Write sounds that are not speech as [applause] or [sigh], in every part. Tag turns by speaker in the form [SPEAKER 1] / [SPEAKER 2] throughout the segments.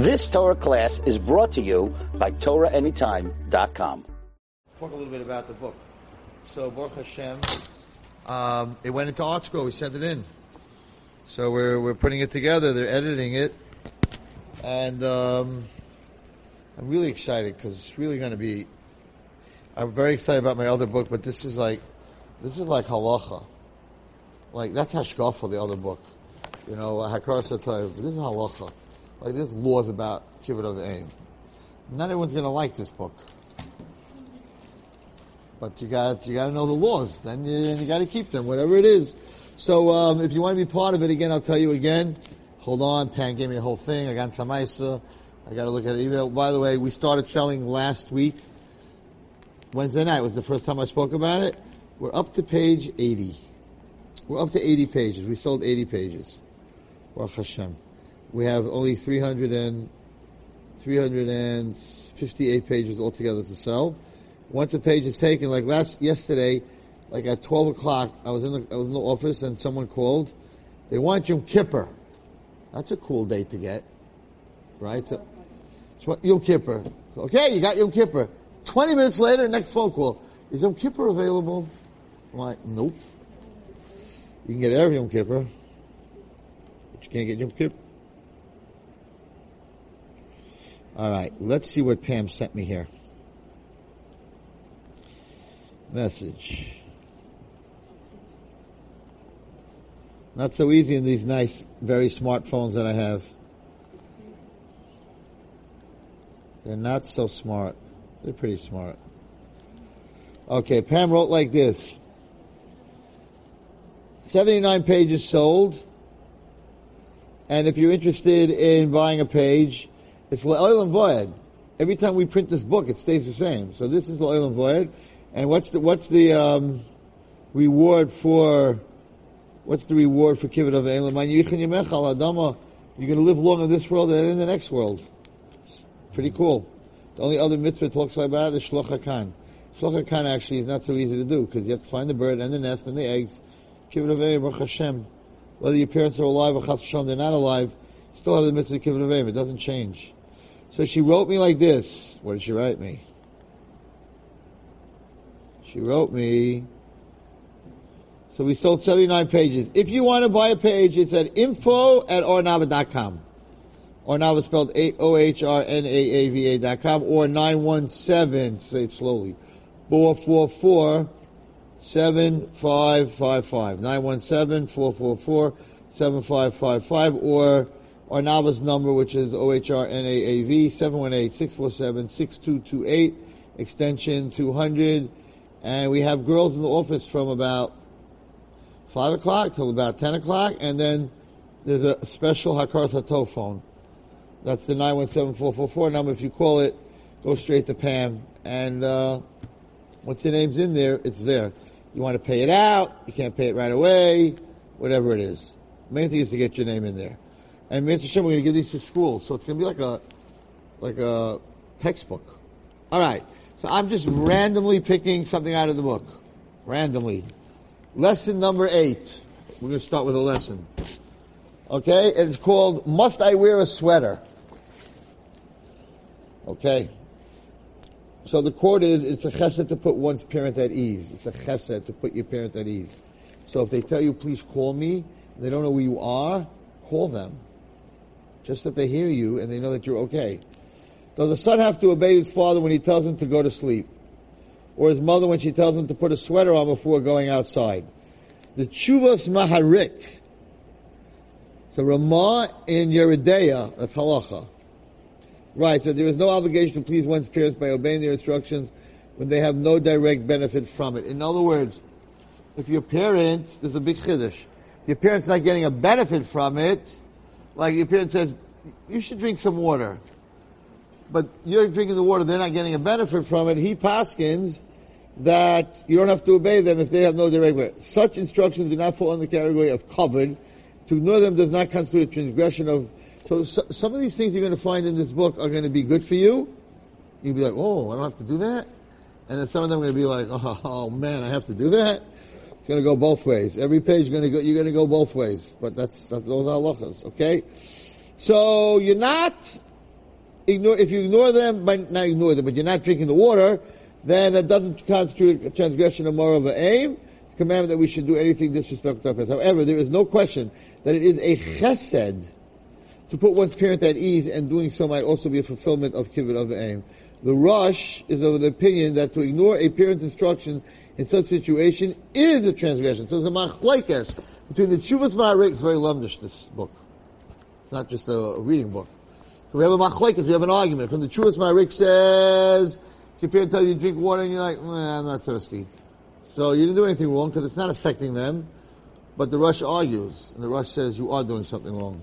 [SPEAKER 1] This Torah class is brought to you by TorahAnytime.com.
[SPEAKER 2] Talk a little bit about the book. So, Baruch Hashem, um, it went into ArtScroll. We sent it in. So we're, we're putting it together. They're editing it. And um, I'm really excited because it's really going to be. I'm very excited about my other book, but this is like, this is like halacha. Like, that's hashkafa, the other book. You know, Hakaras Hatov. This is halacha. Like, there's laws about kibbut of aim. Not everyone's going to like this book. But you got you got to know the laws. Then you, you got to keep them, whatever it is. So um, if you want to be part of it, again, I'll tell you again. Hold on, Pam gave me a whole thing. I got Tamaisa. I got to look at it. By the way, we started selling last week. Wednesday night was the first time I spoke about it. We're up to page 80. We're up to 80 pages. We sold 80 pages. Baruch Hashem. We have only 300 and, 358 pages altogether to sell. Once a page is taken, like last, yesterday, like at 12 o'clock, I was in the, I was in the office and someone called. They want Yom Kippur. That's a cool date to get. Right? So, Yom Kippur. So, okay, you got Yom Kippur. 20 minutes later, next phone call. Is Yom Kippur available? I'm like, nope. You can get every Yom Kippur. But you can't get Yom Kippur. Alright, let's see what Pam sent me here. Message. Not so easy in these nice, very smartphones that I have. They're not so smart. They're pretty smart. Okay, Pam wrote like this. 79 pages sold. And if you're interested in buying a page, it's L'olam Va'ed. Every time we print this book, it stays the same. So this is L'olam Va'ed. And what's the, what's the, um, reward for, what's the reward for Kibbut of? You're going to live long in this world and in the next world. Pretty cool. The only other mitzvah it talks about is Shiluach HaKan. Shiluach HaKan actually is not so easy to do because you have to find the bird and the nest and the eggs. Kibbut of Elam, Hashem. Whether your parents are alive or Chas they're not alive, still have the mitzvah of Kibbut It doesn't change. So she wrote me like this. What did she write me? She wrote me. So we sold 79 pages. If you want to buy a page, it's at info at ohrnaava.com. Ohrnaava spelled O-H-R-N-A-A-V-A dot com or 917, say it slowly, 444 7555. 917 444 7555 or Ohrnaava's number, which is O-H-R-N-A-A-V, 718-647-6228, extension 200. And we have girls in the office from about 5 o'clock till about 10 o'clock. And then there's a special Hakaras Hatov phone. That's the 917-444 number. If you call it, go straight to Pam. And, uh, once your name's in there, it's there. You want to pay it out, you can't pay it right away, whatever it is. The main thing is to get your name in there. And we're going to give these to school. So it's going to be like a, like a textbook. Alright. So I'm just randomly picking something out of the book. Randomly. Lesson number eight. We're going to start with a lesson. Okay? It's called Must I Wear a Sweater? Okay. So the quote is, it's a chesed to put one's parent at ease. It's a chesed to put your parent at ease. So if they tell you, please call me, they don't know who you are, call them. Just that they hear you and they know that you're okay. Does a son have to obey his father when he tells him to go to sleep? Or his mother when she tells him to put a sweater on before going outside? The Chuvas Maharik. So Rema in Yoreh De'ah, that's halacha. Right, so there is no obligation to please one's parents by obeying their instructions when they have no direct benefit from it. In other words, if your parent, there's a big chiddush, your parent's not getting a benefit from it, like your parent says, you should drink some water. But you're drinking the water, they're not getting a benefit from it. He paskins that you don't have to obey them if they have no direct benefit. Such instructions do not fall in the category of covered. To ignore them does not constitute a transgression of so, so, some of these things you're going to find in this book are going to be good for you. You'll be like, oh, I don't have to do that. And then some of them are going to be like, oh, oh man, I have to do that. Going to go both ways. Every page is going to go, you're going to go both ways. But that's, that's those are halachas, okay? So you're not ignore, if you ignore them, by, not ignore them, but you're not drinking the water, then that doesn't constitute a transgression of moral of an aim. The commandment that we should do anything disrespectful to our parents. However, there is no question that it is a chesed to put one's parent at ease, and doing so might also be a fulfillment of kibbutz of aim. The rush is of the opinion that to ignore a parent's instruction in such situation is a transgression. So there's a machlekes between the Chuvas Maharik, it's very lumdish, this book. It's not just a, reading book. So we have a machlekes, we have an argument. From the Chuvas Maharik says, parent tells you to drink water and you're like, nah, I'm not thirsty. So you didn't do anything wrong because it's not affecting them. But the Rush argues, and the Rush says you are doing something wrong.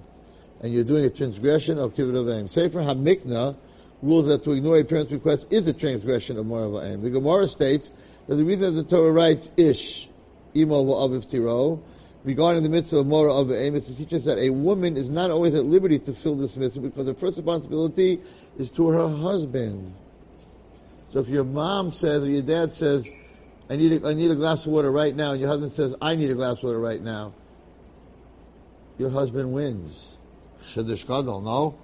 [SPEAKER 2] And you're doing a transgression of Kibbut of Aim. Sefer HaMakneh rules that to ignore a parent's request is a transgression of Morav Aim. The Gemara states that the reason that the Torah writes Ish, Imo Aviv Tiro, regarding the mitzvah of Mora of Aim is to teach us that a woman is not always at liberty to fill this mitzvah because the first responsibility is to her husband. So if your mom says or your dad says, I need a, I need a glass of water right now, and your husband says, I need a glass of water right now, your husband wins. Chiddush Gadol, no?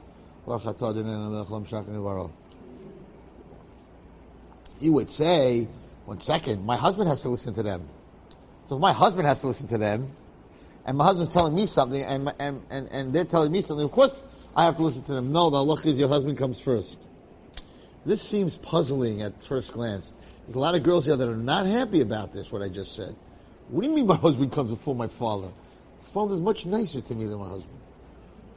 [SPEAKER 2] You would say, one second, my husband has to listen to them. So if my husband has to listen to them, and my husband's telling me something, and, my, and, and, and they're telling me something, of course I have to listen to them. No, the Allah is your husband comes first. This seems puzzling at first glance. There's a lot of girls here that are not happy about this, what I just said. What do you mean my [laughs] husband comes before my father? My father's much nicer to me than my husband.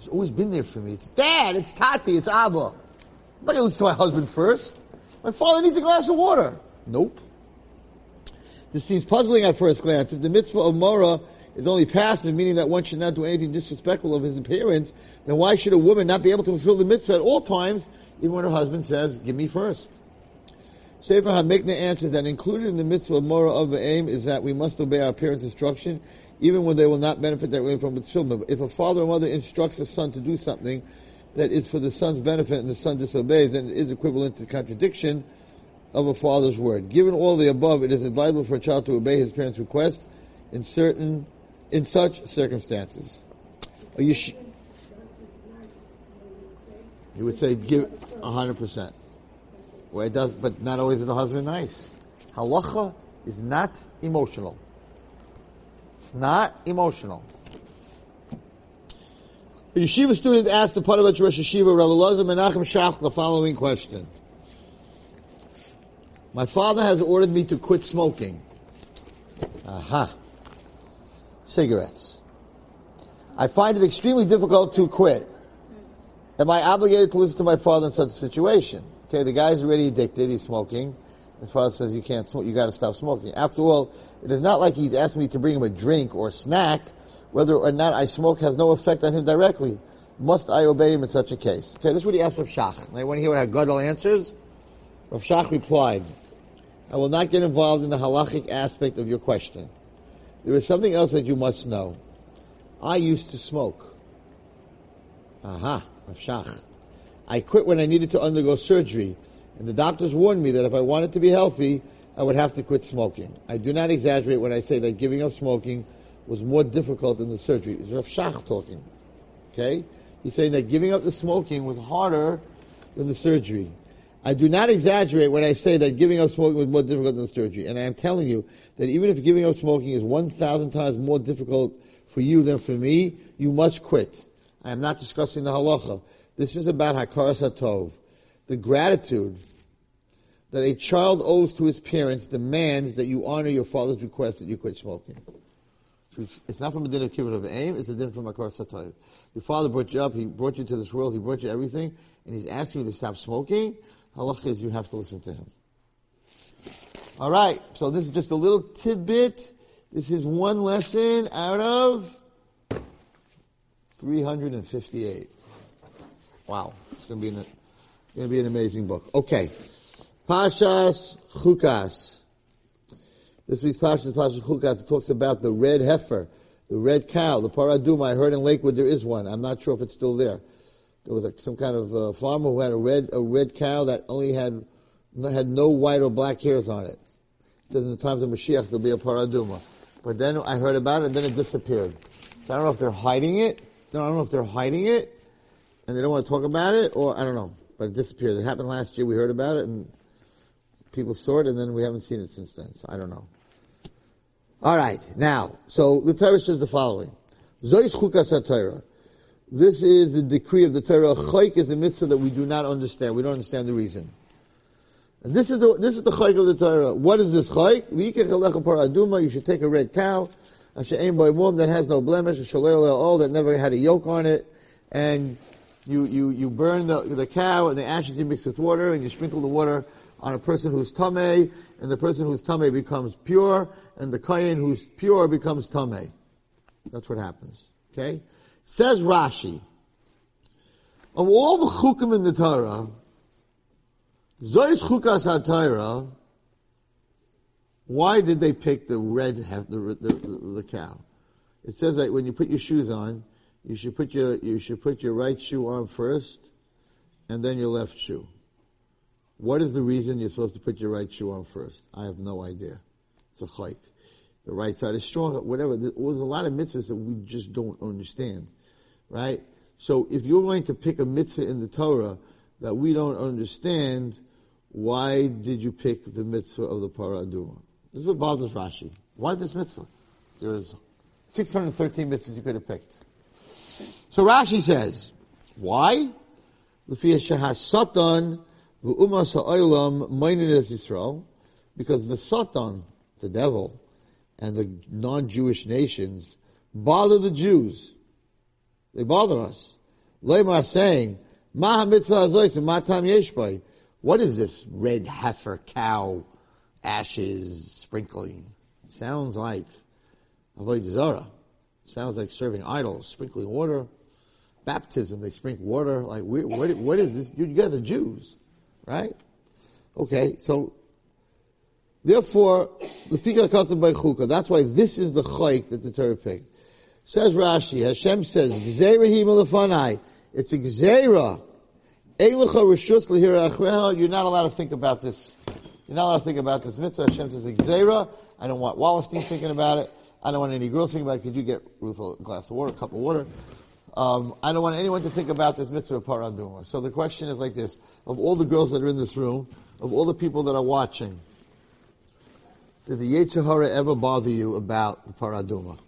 [SPEAKER 2] He's always been there for me. It's dad, it's Tati, it's Abba. I'm not going to listen to my husband first. My father needs a glass of water. Nope. This seems puzzling at first glance. If the mitzvah of Mora is only passive, meaning that one should not do anything disrespectful of his appearance, then why should a woman not be able to fulfill the mitzvah at all times, even when her husband says, give me first? Sefer HaMakneh answers that included in the mitzvah of Mora of aim is that we must obey our parents' instruction, even when they will not benefit directly from its fulfillment. If a father or mother instructs a son to do something that is for the son's benefit and the son disobeys, then it is equivalent to contradiction of a father's word. Given all the above, it is advisable for a child to obey his parents' request in certain, in such circumstances. You, sh- you would say give hundred percent. Well, it does, but not always is the husband nice. Halacha is not emotional. It's not emotional. A yeshiva student asked the Ponevezh Rosh Yeshiva, Rabbi Menachem Shach, the following question. My father has ordered me to quit smoking. Aha. Cigarettes. I find it extremely difficult to quit. Am I obligated to listen to my father in such a situation? Okay, the guy's already addicted, he's smoking. His father says you can't smoke, you gotta stop smoking. After all, it is not like he's asking me to bring him a drink or a snack. Whether or not I smoke has no effect on him directly. Must I obey him in such a case? Okay, this is what he asked Rav Shach. I want to hear what Gadol answers. Rav Shach replied, I will not get involved in the halachic aspect of your question. There is something else that you must know. I used to smoke. Aha, Rav Shach. I quit when I needed to undergo surgery, and the doctors warned me that if I wanted to be healthy, I would have to quit smoking. I do not exaggerate when I say that giving up smoking was more difficult than the surgery. It's Rav Shach talking. Okay? He's saying that giving up the smoking was harder than the surgery. I do not exaggerate when I say that giving up smoking was more difficult than surgery. And I am telling you that even if giving up smoking is 1,000 times more difficult for you than for me, you must quit. I am not discussing the halacha. This is about hakaras hatov. The gratitude that a child owes to his parents demands that you honor your father's request that you quit smoking. It's not from a din of kibbut of aim, it's a din from hakaras hatov. Your father brought you up, he brought you to this world, he brought you everything, and he's asking you to stop smoking. Halacha is you have to listen to him. All right, so this is just a little tidbit. This is one lesson out of 358. Wow, it's going to be an, amazing book. Okay, Pashas Chukas. This week's Pashas Pashas Chukas talks about the red heifer, the red cow, the paraduma. I heard in Lakewood there is one. I'm not sure if it's still there. There was a, some kind of uh, farmer who had a red a red cow that only had had no white or black hairs on it. It says in the times of Mashiach there'll be a paraduma. But then I heard about it and then it disappeared. So I don't know if they're hiding it. I don't know if they're hiding it and they don't want to talk about it or I don't know. but it disappeared. It happened last year. We heard about it, and people saw it, and then we haven't seen it since then. So I don't know. All right, now, so the Torah says the following: Zois chukas. This is the decree of the Torah. Chayk is a mitzvah that we do not understand. We don't understand the reason. And this is the this is the chayk of the Torah. What is this chayk? You should take a red cow, a she'em by womb that has no blemish, a shalel all that never had a yoke on it, and you you you burn the the cow and the ashes you mix with water, and you sprinkle the water on a person who's tamei, and the person who's tamei becomes pure, and the kayin who's pure becomes tamei. That's what happens. Okay. Says Rashi, of all the chukim in the Torah, Zois chukas ha why did they pick the red, the, the, the, the cow? It says that when you put your shoes on, you should put your, you should put your right shoe on first, and then your left shoe. What is the reason you're supposed to put your right shoe on first? I have no idea. It's a chayk. The right side is stronger, whatever. There's a lot of mitzvahs that we just don't understand right? So if you're going to pick a mitzvah in the Torah that we don't understand, why did you pick the mitzvah of the paraduma? This is what bothers Rashi. Why this mitzvah? There's 613 mitzvahs you could have picked. So Rashi says, why? Because the Satan, the devil, and the non-Jewish nations bother the Jews they bother us. Leimar saying, Maha mitzvah matam yeshbay. What is this red heifer cow ashes sprinkling? sounds like avodah zara. Sounds like serving idols, sprinkling water. Baptism, they sprinkle water. Like, what, what is this? You guys are Jews, right? Okay, so therefore, the by That's why this is the chayk that the Torah picked. Says Rashi, Hashem says, Gzeira It's a Gzeira. You're not allowed to think about this. You're not allowed to think about this mitzvah. Hashem says, Gzeira. I don't want Wallerstein thinking about it. I don't want any girls thinking about it. Could you get Ruth a glass of water, a cup of water? Um, I don't want anyone to think about this mitzvah paraduma. So the question is like this: Of all the girls that are in this room, of all the people that are watching, did the Yetzer Hara ever bother you about the paraduma?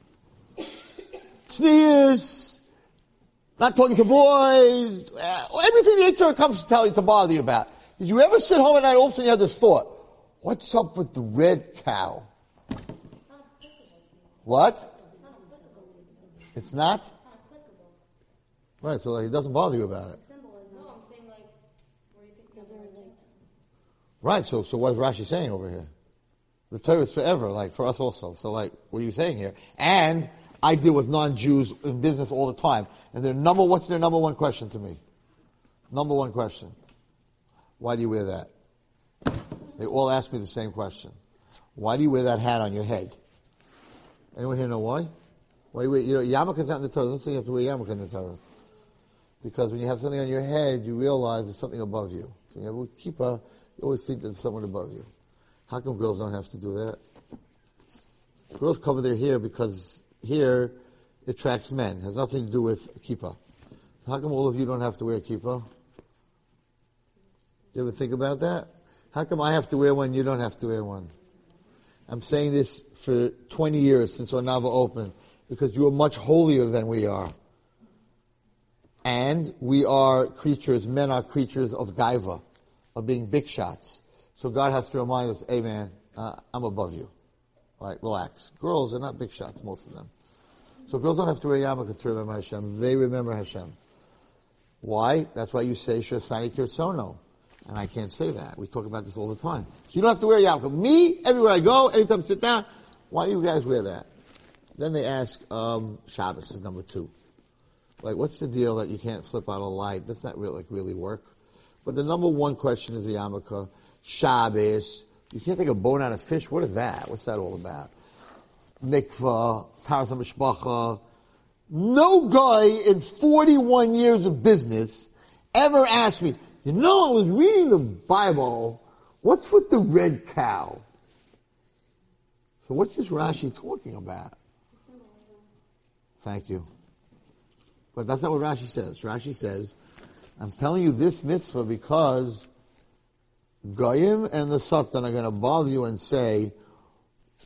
[SPEAKER 2] Sneers, not talking to boys, uh, everything the HR comes to tell you to bother you about. Did you ever sit home at night, all of a sudden you have this thought, what's up with the red cow? What? It's not? Right, so he doesn't bother you about it. Right, so, so what is Rashi saying over here? The Torah is forever, like for us also. So like, what are you saying here? And I deal with non-Jews in business all the time. And their number, what's their number one question to me? Number one question. Why do you wear that? They all ask me the same question. Why do you wear that hat on your head? Anyone here know why? Why do you wear, you know, yarmulke's not in the Torah. Let's say you have to wear yarmulke in the Torah. Because when you have something on your head, you realize there's something above you. So you have a kippah, you always think there's someone above you. How come girls don't have to do that? Girls cover their hair because here attracts men. It has nothing to do with kippah. How come all of you don't have to wear kippah? You ever think about that? How come I have to wear one, you don't have to wear one? I'm saying this for 20 years since Onava opened, because you are much holier than we are. And we are creatures, men are creatures of gaiva, of being big shots. So God has to remind us, hey man, uh, I'm above you. Right, relax. Girls are not big shots, most of them. So girls don't have to wear yarmulke to remember Hashem. They remember Hashem. Why? That's why you say She'asani Kirtzono. And I can't say that. We talk about this all the time. So you don't have to wear yarmulke. Me, everywhere I go, anytime I sit down, why do you guys wear that? Then they ask, um, Shabbos is number two. Like, what's the deal that you can't flip out a light? That's not really, like, really work. But the number one question is the yarmulke. Shabbos, you can't take a bone out of fish. What is that? What's that all about? Mikvah, Taharas Mishpacha. No guy in 41 years of business ever asked me, you know, I was reading the Bible. What's with the red cow? So what's this Rashi talking about? Thank you. But that's not what Rashi says. Rashi says, I'm telling you this mitzvah because Goyim and the Satan are going to bother you and say,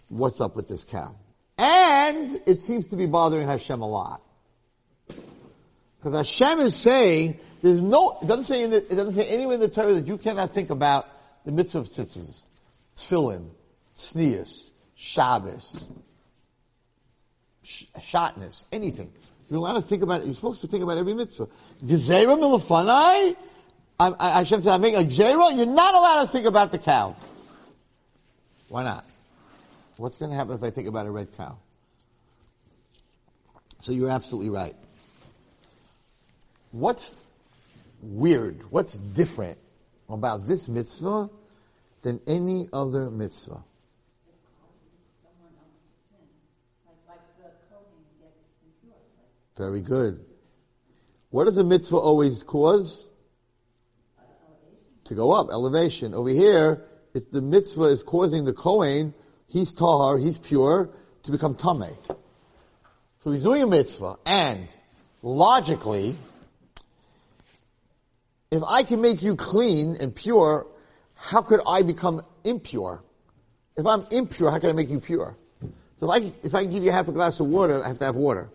[SPEAKER 2] what's up with this cow? And it seems to be bothering Hashem a lot. Because Hashem is saying, there's no, it doesn't say the, it doesn't say anywhere in the Torah that you cannot think about the mitzvah of tzitzis, tefillin, tznius, Shabbos, sh- shotness, anything. You're allowed to think about it. You're supposed to think about every mitzvah. Gezerah milafanai. Hashem said, I'm making a gezerah. You're not allowed to think about the cow. Why not? What's going to happen if I think about a red cow? So you're absolutely right. What's weird? What's different about this mitzvah than any other mitzvah? Very good. What does a mitzvah always cause? To go up, elevation. Over here, it's the mitzvah is causing the Kohen, he's tahar, he's pure, to become tameh. So he's doing a mitzvah, and logically, if I can make you clean and pure, how could I become impure? If I'm impure, how can I make you pure? So if I, if I give you half a glass of water, I have to have water.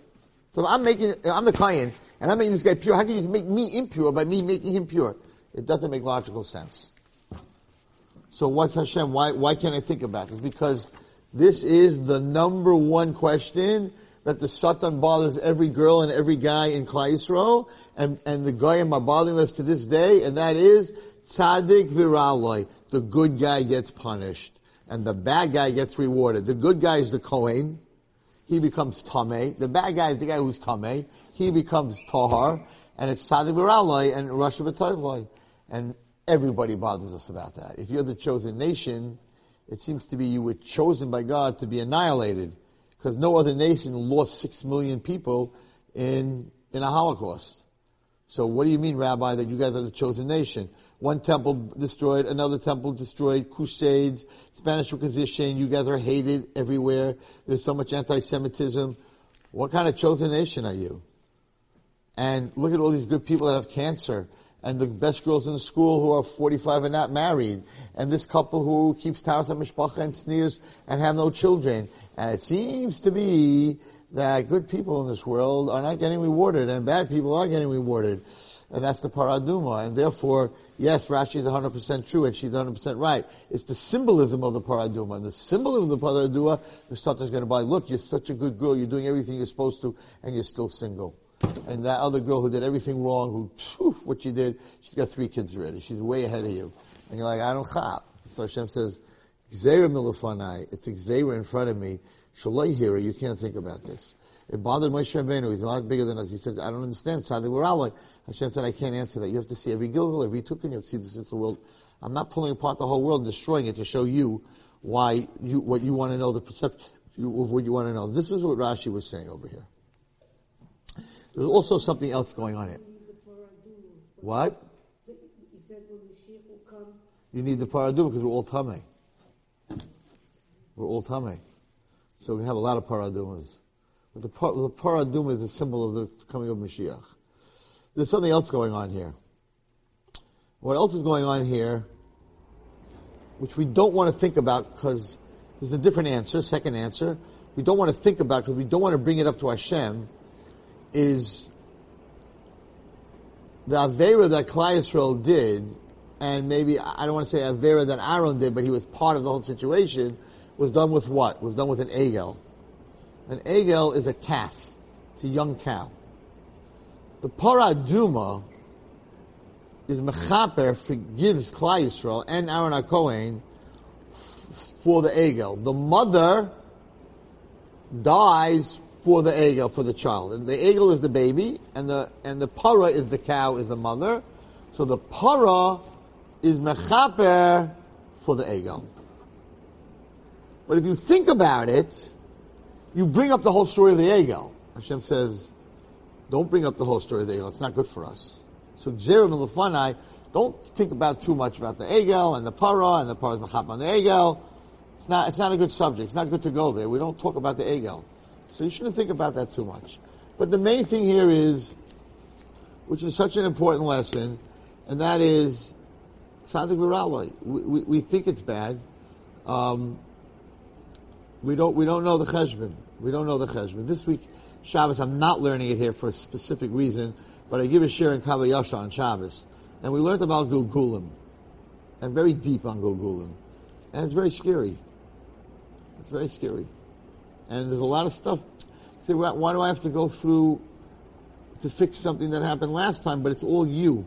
[SPEAKER 2] So I'm making, I'm the client, and I'm making this guy pure. How can you make me impure by me making him pure? It doesn't make logical sense. So what's Hashem? Why, why can't I think about this? Because this is the number one question that the Satan bothers every girl and every guy in Klal Yisrael, and, and the Goyim are bothering us to this day, and that is, Tzaddik viraloi. The good guy gets punished, and the bad guy gets rewarded. The good guy is the Kohen, he becomes Tameh. The bad guy is the guy who's Tameh. He becomes Tahar. And it's Tzadik Baralai and Rosh Hashanah. And everybody bothers us about that. If you're the chosen nation, it seems to be you were chosen by God to be annihilated. Because no other nation lost six million people in, in a Holocaust. So what do you mean, Rabbi, that you guys are the chosen nation? One temple destroyed, another temple destroyed, crusades, Spanish Inquisition, you guys are hated everywhere. There's so much anti-Semitism. What kind of chosen nation are you? And look at all these good people that have cancer and the best girls in the school who are 45 and not married, and this couple who keeps Taharas Mishpacha and tznius and have no children. And it seems to be that good people in this world are not getting rewarded and bad people are getting rewarded and that's the paraduma. And therefore, yes, Rashi is 100% true, and she's 100% right. It's the symbolism of the paraduma. And the symbolism of the paraduma, the is going to buy, look, you're such a good girl, you're doing everything you're supposed to, and you're still single. And that other girl who did everything wrong, who, phew, what she did, she's got three kids already. She's way ahead of you. And you're like, I don't chap. So Hashem says, Gzeira milafanai, it's a Gzeira in front of me. Shalai here, you can't think about this. It bothered Moshe Rabbeinu. He's a lot bigger than us. He said, I don't understand. Sadly, we're Hashem said, I can't answer that. You have to see every Gilgul, every Tikkun, you have to see this is the world. I'm not pulling apart the whole world and destroying it to show you why you, what you want to know, the perception of what you want to know. This is what Rashi was saying over here. There's also something else going on here. What? You need the paraduma because we're all tame. We're all tame. So we have a lot of paradumas. But the, par, the paraduma is a symbol of the coming of Mashiach. There's something else going on here. What else is going on here, which we don't want to think about because there's a different answer, second answer. We don't want to think about because we don't want to bring it up to Hashem, is the Avera that Klal Yisrael did, and maybe, I don't want to say Avera that Aaron did, but he was part of the whole situation, was done with what? Was done with an Egel. An egel is a calf. It's a young cow. The paraduma is mechaper forgives Klal Yisrael and Aaron HaKohen for the egel. The mother dies for the egel, for the child. And the egel is the baby, and the, and the para is the cow, is the mother. So the para is mechaper for the egel. But if you think about it, you bring up the whole story of the Egel. Hashem says, don't bring up the whole story of the Egel. It's not good for us. So Gzerim and don't think about too much about the Egel and the Para and the Para's Machap on the Egel. It's not, it's not a good subject. It's not good to go there. We don't talk about the Egel. So you shouldn't think about that too much. But the main thing here is which is such an important lesson, and that is Tzaddik Viraloi. We, we, we think it's bad. Um, we don't we don't know the cheshbon. We don't know the cheshbon. This week, Shabbos, I'm not learning it here for a specific reason, but I give a share in Kav HaYashar on Shabbos, and we learned about Gulgulim, and very deep on Gulgulim, and it's very scary. It's very scary, and there's a lot of stuff. See, why do I have to go through to fix something that happened last time? But it's all you.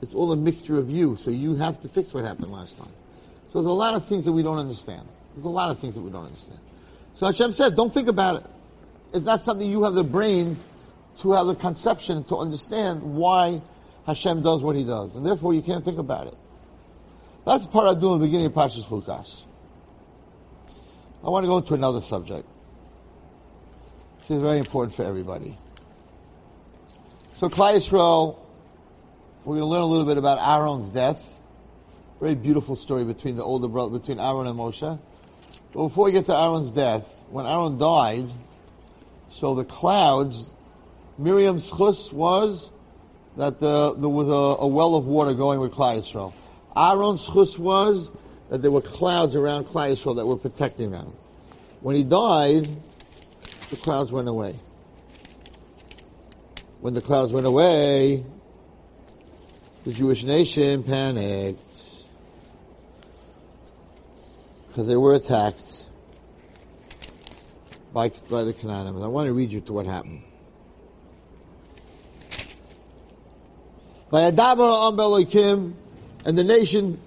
[SPEAKER 2] It's all a mixture of you, so you have to fix what happened last time. So there's a lot of things that we don't understand. There's a lot of things that we don't understand. So Hashem said, don't think about it. It's not something you have the brains to have the conception to understand why Hashem does what He does, and therefore you can't think about it. That's part I do in the beginning of Pashas Chukas. I want to go into another subject. Which is very important for everybody. So Klal Yisrael, we're going to learn a little bit about Aaron's death. Very beautiful story between the older brother, between Aaron and Moshe. But before we get to Aaron's death, when Aaron died, so the clouds, Miriam's chus was that the, there was a, a, well of water going with Klal Yisrael. Aaron's chus was that there were clouds around Klal Yisrael that were protecting them. When he died, the clouds went away. When the clouds went away, the Jewish nation panicked because they were attacked by, by the Canaanim. I want to read you to what happened. By Beloikim, and the nation,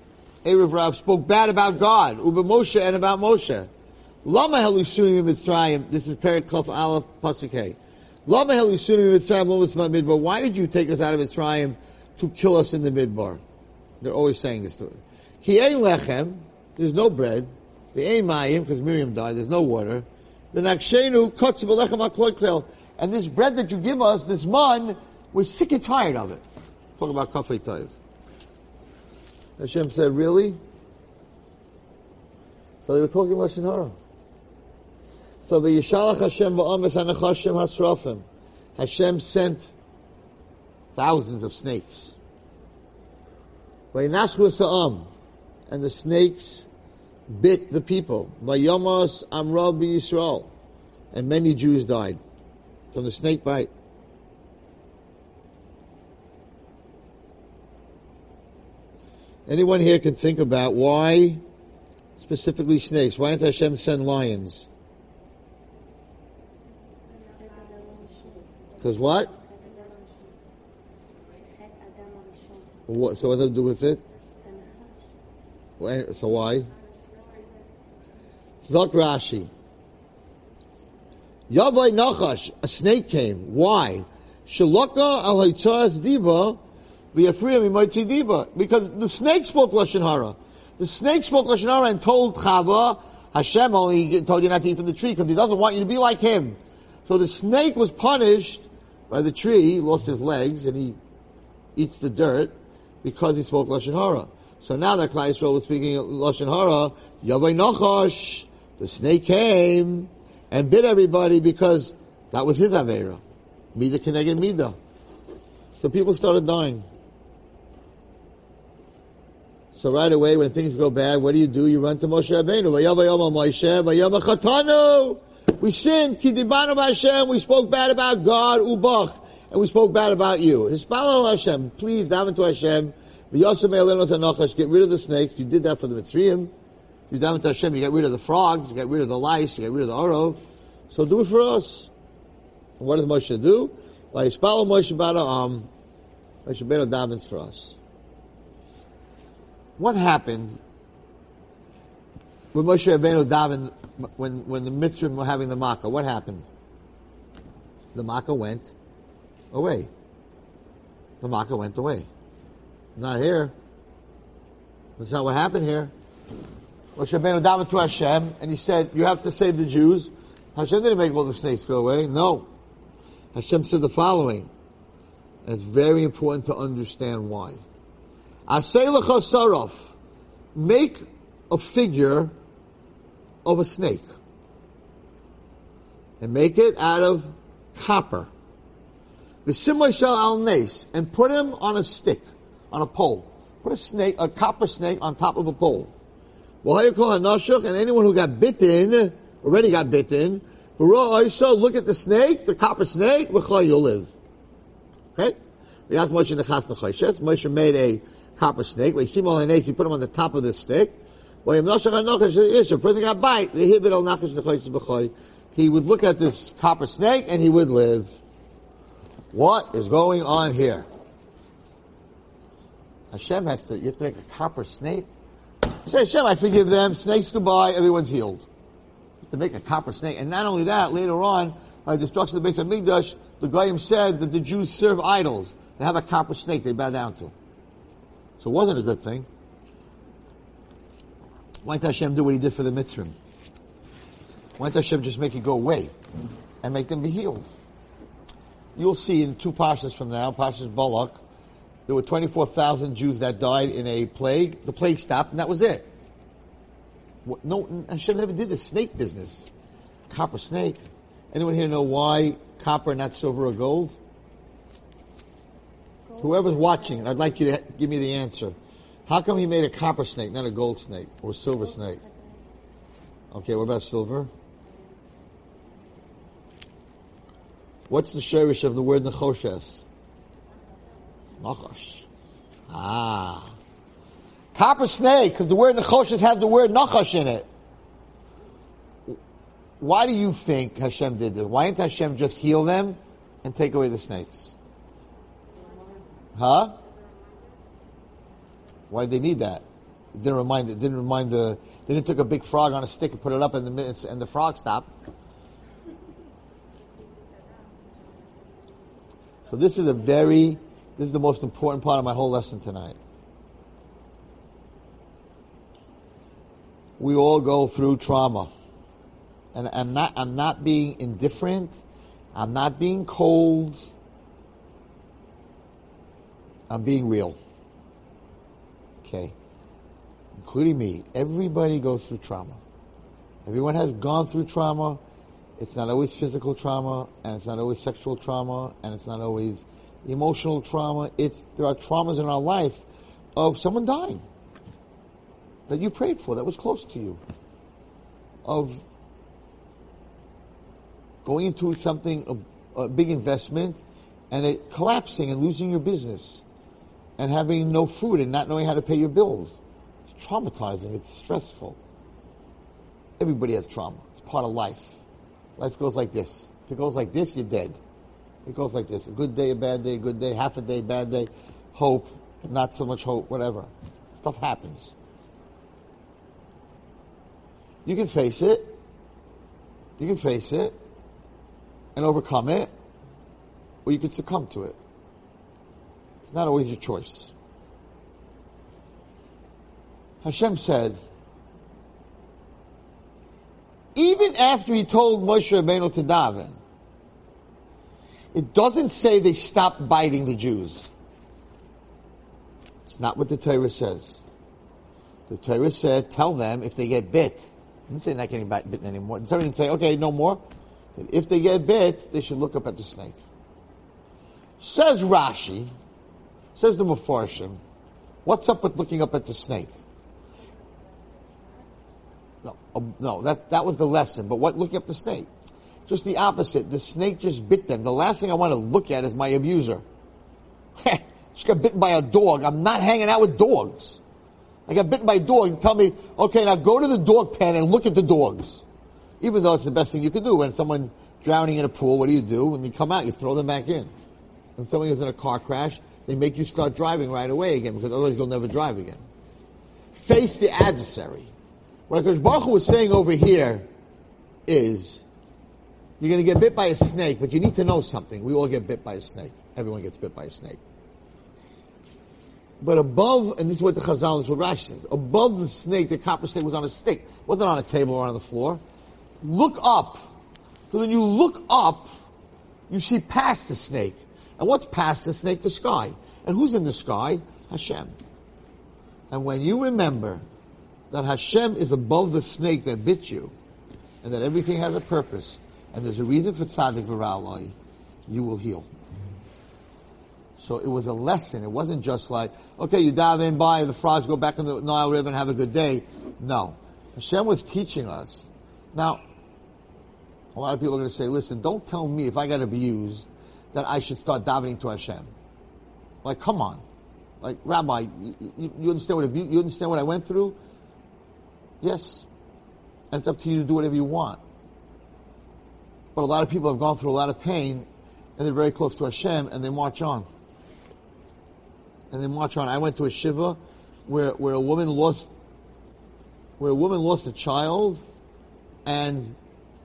[SPEAKER 2] Erev Rav, spoke bad about God, Uba Moshe and about Moshe. Lama Helusunim Mitzrayim, this is Perek Chaf Aleph Pasuk Lama Helusunim Mitzrayim Lomas Midbar, why did you take us out of Mitzrayim to kill us in the Midbar? They're always saying this to us. Ki lechem, there's no bread. The Mayim, because Miriam died, there's no water. The Nakshenu Kotz And this bread that you give us, this man, we're sick and tired of it. Talk about Kefui Tov. Hashem said, really? So they were talking Lashon Hara. So the Yishalach Hashem va'amis anachashim hasrafim. Hashem sent thousands of snakes. Vayinashku sa'am. And the snakes bit the people. Vayamas Amra Yisrael. And many Jews died from the snake bite. Anyone here can think about why specifically snakes? Why didn't Hashem send lions? Because what? What? So what it do with it? So why? Zok Rashi. Yavai Nachash, a snake came. Why? Shalaka al Haitzaz Because the snake spoke Lashon Hara. The snake spoke Lashon Hara and told Chava, Hashem only told you not to eat from the tree because he doesn't want you to be like him. So the snake was punished by the tree, he lost his legs and he eats the dirt because he spoke Lashon Hara. So now that Klal Yisrael was speaking Lashon Hara, Yavai Nachash, the snake came and bit everybody because that was his Avera. Mida Keneged Mida. So people started dying. So right away, when things go bad, what do you do? You run to Moshe Rabbeinu. We sinned. Hashem. We spoke bad about God. Ubach. And we spoke bad about you. Hashem. Please, daven to Hashem. Get rid of the snakes. You did that for the Mitzrayim. You daven to Hashem, you get rid of the frogs, you get rid of the lice, you get rid of the arov. So do it for us. And what does Moshe do? Moshe Moshe Beno davens for us. What happened when Moshe Rabbeinu davened when when the Mitzrayim were having the Makkah? What happened? The Makkah went away. The Makkah went away. Not here. That's not what happened here. Moshe Rabbeinu davened to Hashem, and he said, "You have to save the Jews." Hashem didn't make all the snakes go away. No, Hashem said the following. And it's very important to understand why. Asay saraf, make a figure of a snake, and make it out of copper. Shel al nes, and put him on a stick, on a pole. Put a snake, a copper snake on top of a pole. When he go a nosh and anyone who got bitten, already got bitten, look at the snake, the copper snake, you'll live. Okay? Moshe made a copper snake. He put him on the top of the stick. He would look at this copper snake and he would live. What is going on here? Hashem has to, you have to make a copper snake. Say, Hashem, I forgive them. Snakes goodbye. Everyone's healed. To make a copper snake. And not only that, later on, by the destruction of the Beis HaMikdash, the Goyim said that the Jews serve idols. They have a copper snake they bow down to. So it wasn't a good thing. Why did Hashem do what he did for the Mitzrim? Why did Hashem just make it go away and make them be healed? You'll see in two pashas from now, pashas Balak, there were 24,000 Jews that died in a plague. The plague stopped and that was it. No, Hashem never did the snake business. Copper snake. Anyone here know why copper, not silver or gold? Whoever's watching, I'd like you to give me the answer. How come he made a copper snake, not a gold snake or silver snake? Okay, what about silver? What's the shoresh of the word nechoshes? Nachash. Ah. Copper snake, because the word nechoshes have the word nachash in it. Why do you think Hashem did this? Why didn't Hashem just heal them and take away the snakes? Huh? Why did they need that? It didn't remind. It didn't remind the. They didn't take a big frog on a stick and put it up in the minutes, and the frog stopped. So this is a very. This is the most important part of my whole lesson tonight. We all go through trauma. And I'm not, I'm not being indifferent. I'm not being cold. I'm being real. Okay. Including me. Everybody goes through trauma. Everyone has gone through trauma. It's not always physical trauma, and it's not always sexual trauma, and it's not always emotional trauma. It's, there are traumas in our life of someone dying that you prayed for, that was close to you. Of going into something, a, a big investment, and it collapsing and losing your business and having no food and not knowing how to pay your bills. It's traumatizing. It's stressful. Everybody has trauma. It's part of life. Life goes like this. If it goes like this, you're dead. It goes like this. A good day, a bad day, a good day, half a day, bad day, hope, not so much hope, whatever. Stuff happens. You can face it. You can face it and overcome it, or you can succumb to it. It's not always your choice. Hashem said, even after he told Moshe Rabbeinu to daven, it doesn't say they stopped biting the Jews. It's not what the Torah says. The Torah said, tell them if they get bit. It didn't say not getting bitten anymore. The Torah didn't say, okay, no more. If they get bit, they should look up at the snake. Says Rashi, says the Mefarshim, what's up with looking up at the snake? No, uh, no, that, that was the lesson, but what, looking up the snake? Just the opposite. The snake just bit them. The last thing I want to look at is my abuser. [laughs] just got bitten by a dog. I'm not hanging out with dogs. I got bitten by a dog. Tell me, okay, now go to the dog pen and look at the dogs. Even though it's the best thing you can do. When someone's drowning in a pool, what do you do? When you come out, you throw them back in. When someone is in a car crash, they make you start driving right away again because otherwise you'll never drive again. Face the adversary. What Akash Baruch was saying over here is, you're going to get bit by a snake, but you need to know something. We all get bit by a snake. Everyone gets bit by a snake. But above, and this is what the Chazal what Rashi says, above the snake, the copper snake was on a stick. Wasn't on a table or on the floor. Look up. Because when you look up, you see past the snake. And what's past the snake? The sky. And who's in the sky? Hashem. And when you remember that Hashem is above the snake that bit you, and that everything has a purpose, and there's a reason for tzaddik v'ra'alai, you will heal. So it was a lesson. It wasn't just like, okay, you dive in by, the frogs go back in the Nile River and have a good day. No. Hashem was teaching us. Now, a lot of people are going to say, listen, don't tell me if I got abused that I should start davening to Hashem. Like, come on. Like, Rabbi, you, you, you understand what you understand what I went through? Yes. And it's up to you to do whatever you want. But a lot of people have gone through a lot of pain and they're very close to Hashem and they march on. And they march on. I went to a shiva where, where a woman lost, where a woman lost a child and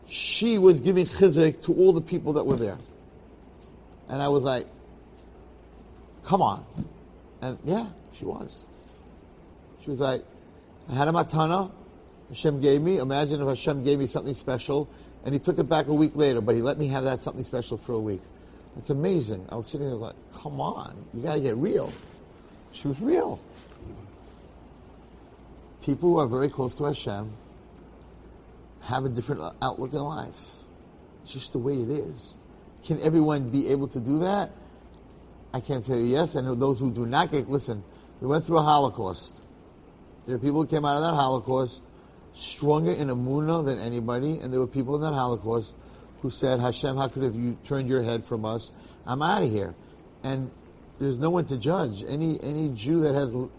[SPEAKER 2] she was giving chizuk to all the people that were there. And I was like, come on. And yeah, she was. She was like, I had a matana, Hashem gave me. Imagine if Hashem gave me something special, and he took it back a week later, but he let me have that something special for a week. It's amazing. I was sitting there like, come on, you gotta get real. She was real. People who are very close to Hashem have a different outlook in life. It's just the way it is. Can everyone be able to do that? I can't tell you yes. I know those who do not get, listen, we went through a Holocaust. There are people who came out of that Holocaust stronger in Emunah than anybody, and there were people in that Holocaust who said, Hashem, how could have you turned your head from us? I'm out of here. And there's no one to judge. Any, any Jew that has, that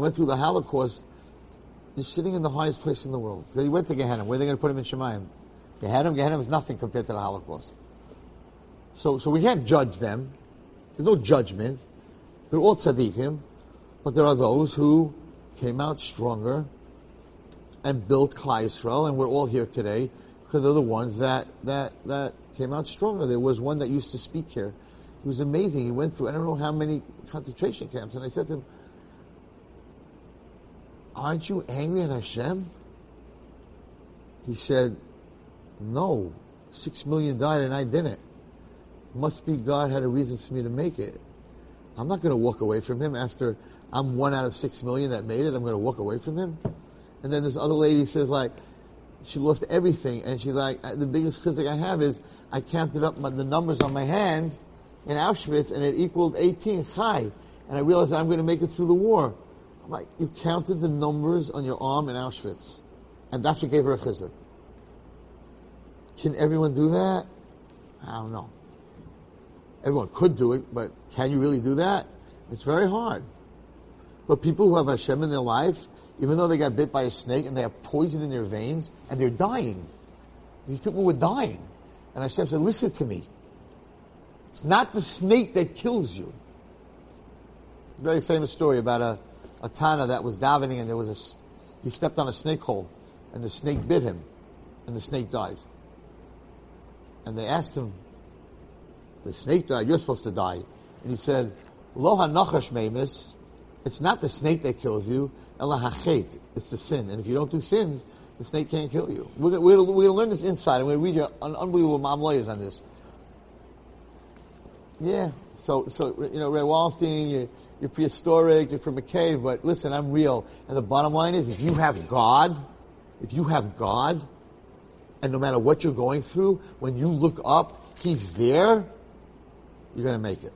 [SPEAKER 2] went through the Holocaust is sitting in the highest place in the world. They went to Gehenna. Where are they going to put him in Shemayim? Gehenna, Gehenna is nothing compared to the Holocaust. So, so we can't judge them. There's no judgment. They're all tzaddikim, but there are those who came out stronger and built Klal Yisrael, and we're all here today because they're the ones that, that, that came out stronger. There was one that used to speak here. He was amazing. He went through, I don't know how many concentration camps, and I said to him, aren't you angry at Hashem? He said, no, six million died and I didn't. Must be God had a reason for me to make it. I'm not going to walk away from him after I'm one out of six million that made it. I'm going to walk away from him. And then this other lady says like, she lost everything and she's like, uh, the biggest chizuk I have is I counted up my, the numbers on my hand in Auschwitz and it equaled 18 chai. And I realized I'm going to make it through the war. I'm like, you counted the numbers on your arm in Auschwitz. And that's what gave her a chizuk. Can everyone do that? I don't know. Everyone could do it, but can you really do that? It's very hard. But people who have Hashem in their life, even though they got bit by a snake and they have poison in their veins and they're dying, these people were dying. And Hashem said, listen to me. It's not the snake that kills you. Very famous story about a, a Tana that was davening and there was a, he stepped on a snake hole and the snake bit him and the snake died. And they asked him, the snake died, you're supposed to die. And he said, Lo it's not the snake that kills you, ela it's the sin. And if you don't do sins, the snake can't kill you. We're, we're, we're going to learn this inside, and we're going to read an unbelievable Me'am Lo'ez on this. Yeah, so, so, you know, Ray Wallerstein, you, you're prehistoric, you're from a cave, but listen, I'm real. And the bottom line is, if you have God, if you have God, and no matter what you're going through, when you look up, He's there, you're going to make it.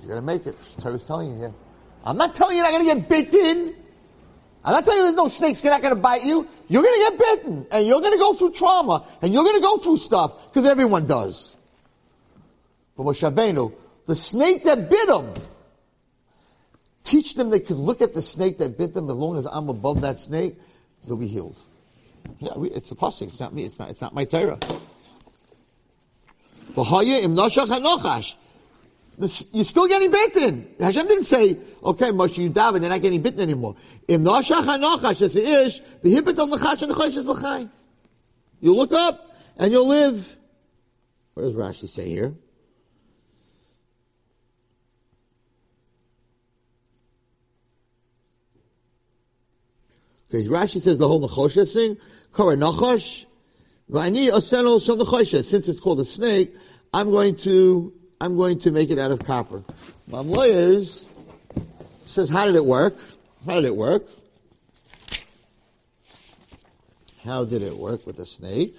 [SPEAKER 2] You're going to make it. Torah's telling you here. I'm not telling you you're not going to get bitten. I'm not telling you there's no snakes that are not going to bite you. You're going to get bitten, and you're going to go through trauma, and you're going to go through stuff, because everyone does. But Moshe Rabbeinu, the snake that bit him, teach them they could look at the snake that bit them, as long as I'm above that snake, they'll be healed. Yeah, it's the pasuk. It's not me. It's not. It's not my Torah. You're still getting bitten. Hashem didn't say, okay, Moshe, you daven, they're not getting bitten anymore. You look up, and you'll live. What does Rashi say here? Okay, Rashi says the whole Nechosha thing, Kara Nachash, V'ani Oseno Shal Nechosha. Since it's called a snake, I'm going to, I'm going to make it out of copper. Me'am Lo'ez says, how did it work? How did it work? How did it work with the snake?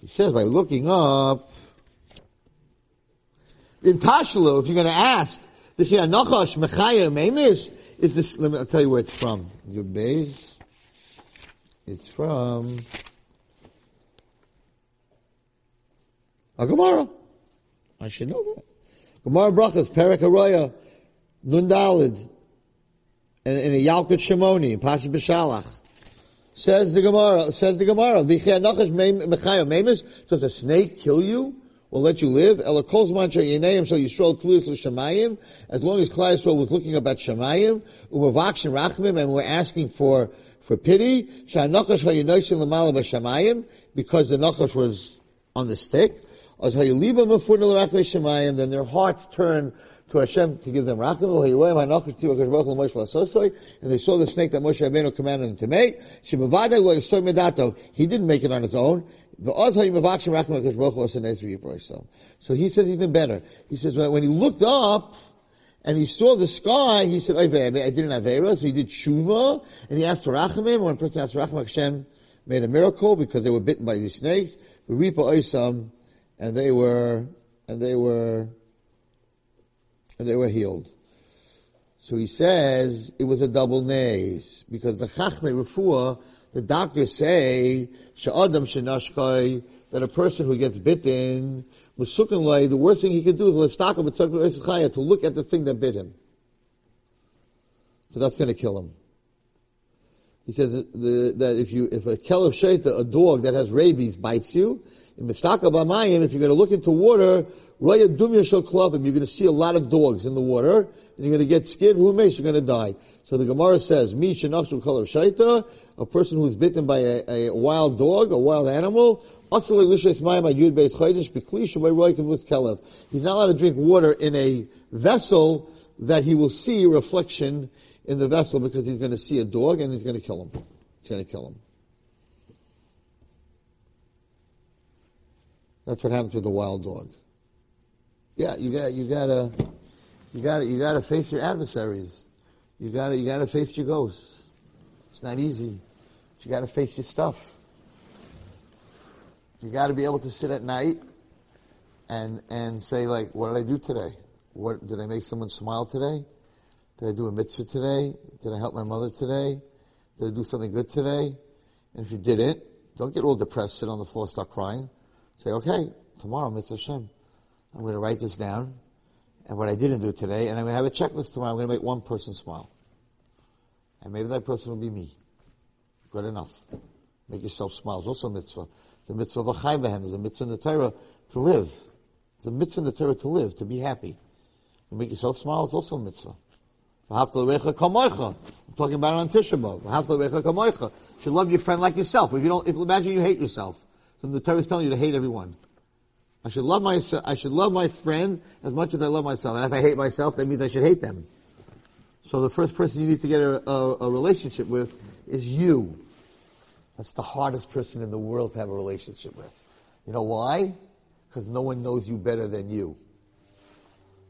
[SPEAKER 2] He says by looking up, in Tashlu, if you're going to ask, this here Nachash Mechaya Memis is this. Let me. I'll tell you where it's from. Your base. It's from a Gemara. I should know that. Gemara Brachas Perak Aroya Nun Dalid and in a Yalkut Shimoni Pasha B'Shalach. Says the Gemara, says the Gemara, V'chei Nachash Mechaya Memis, does a snake kill you? will let you live. Ela kol zman she'yineim shall Yisrael kluyus l'shamayim. As long as Klai was looking about Shamayim, umavakshin rachmim, and we're asking for for pity. Because the nachash was on the stick. Then their hearts turn to Hashem to give them rachim. And they saw the snake that Moshe Rabbeinu commanded them to make. He didn't make it on his own. So he says even better. He says when he looked up and he saw the sky, he said, I didn't have Avera, so he did Shuva, and he asked for Rachamim. When a person asked for Rachamim, Hashem made a miracle because they were bitten by these snakes. we Ripa Oisam, and they were, and they were, and they were healed. So he says it was a double nays because the Chachme Refuah the doctors say she'adam shenashkai that a person who gets bitten musukin the worst thing he could do is to look at the thing that bit him. So that's going to kill him. He says that, the, that if you if a kelev shaita, a dog that has rabies, bites you, in mistaka b'mayim, if you're going to look into water, roya dumya shel klavim, you're going to see a lot of dogs in the water, and you're going to get scared. Who makes you're going to die? So the Gemara says, Mi shenachshu kelev shaita, a person who's bitten by a, a wild dog, a wild animal, He's not allowed to drink water in a vessel that he will see reflection in the vessel because he's going to see a dog and he's going to kill him. He's going to kill him. That's what happens with a wild dog. Yeah, you got you gotta you gotta you gotta face your adversaries. You gotta you gotta face your ghosts. It's not easy. You got to face your stuff. You got to be able to sit at night and and say like, what did I do today? What did I make someone smile today? Did I do a mitzvah today? Did I help my mother today? Did I do something good today? And if you didn't, don't get all depressed, sit on the floor, start crying. Say, okay, tomorrow, mitzvah Hashem. I'm going to write this down and what I didn't do today, and I'm going to have a checklist tomorrow. I'm going to make one person smile. And maybe that person will be me. Good enough. Make yourself smile. It's also mitzvah. It's a mitzvah of a chaybehem. There's a mitzvah in the Torah to live. It's a mitzvah in the Torah to live, to be happy. To make yourself smile It's also a mitzvah. I'm talking about it on Tisha B'Av. You should love your friend like yourself. If you don't, if imagine you hate yourself, so the Torah is telling you to hate everyone. I should love my I should love my friend as much as I love myself. And if I hate myself, that means I should hate them. So the first person you need to get a, a, a relationship with is you. That's the hardest person in the world to have a relationship with. You know why? Because no one knows you better than you.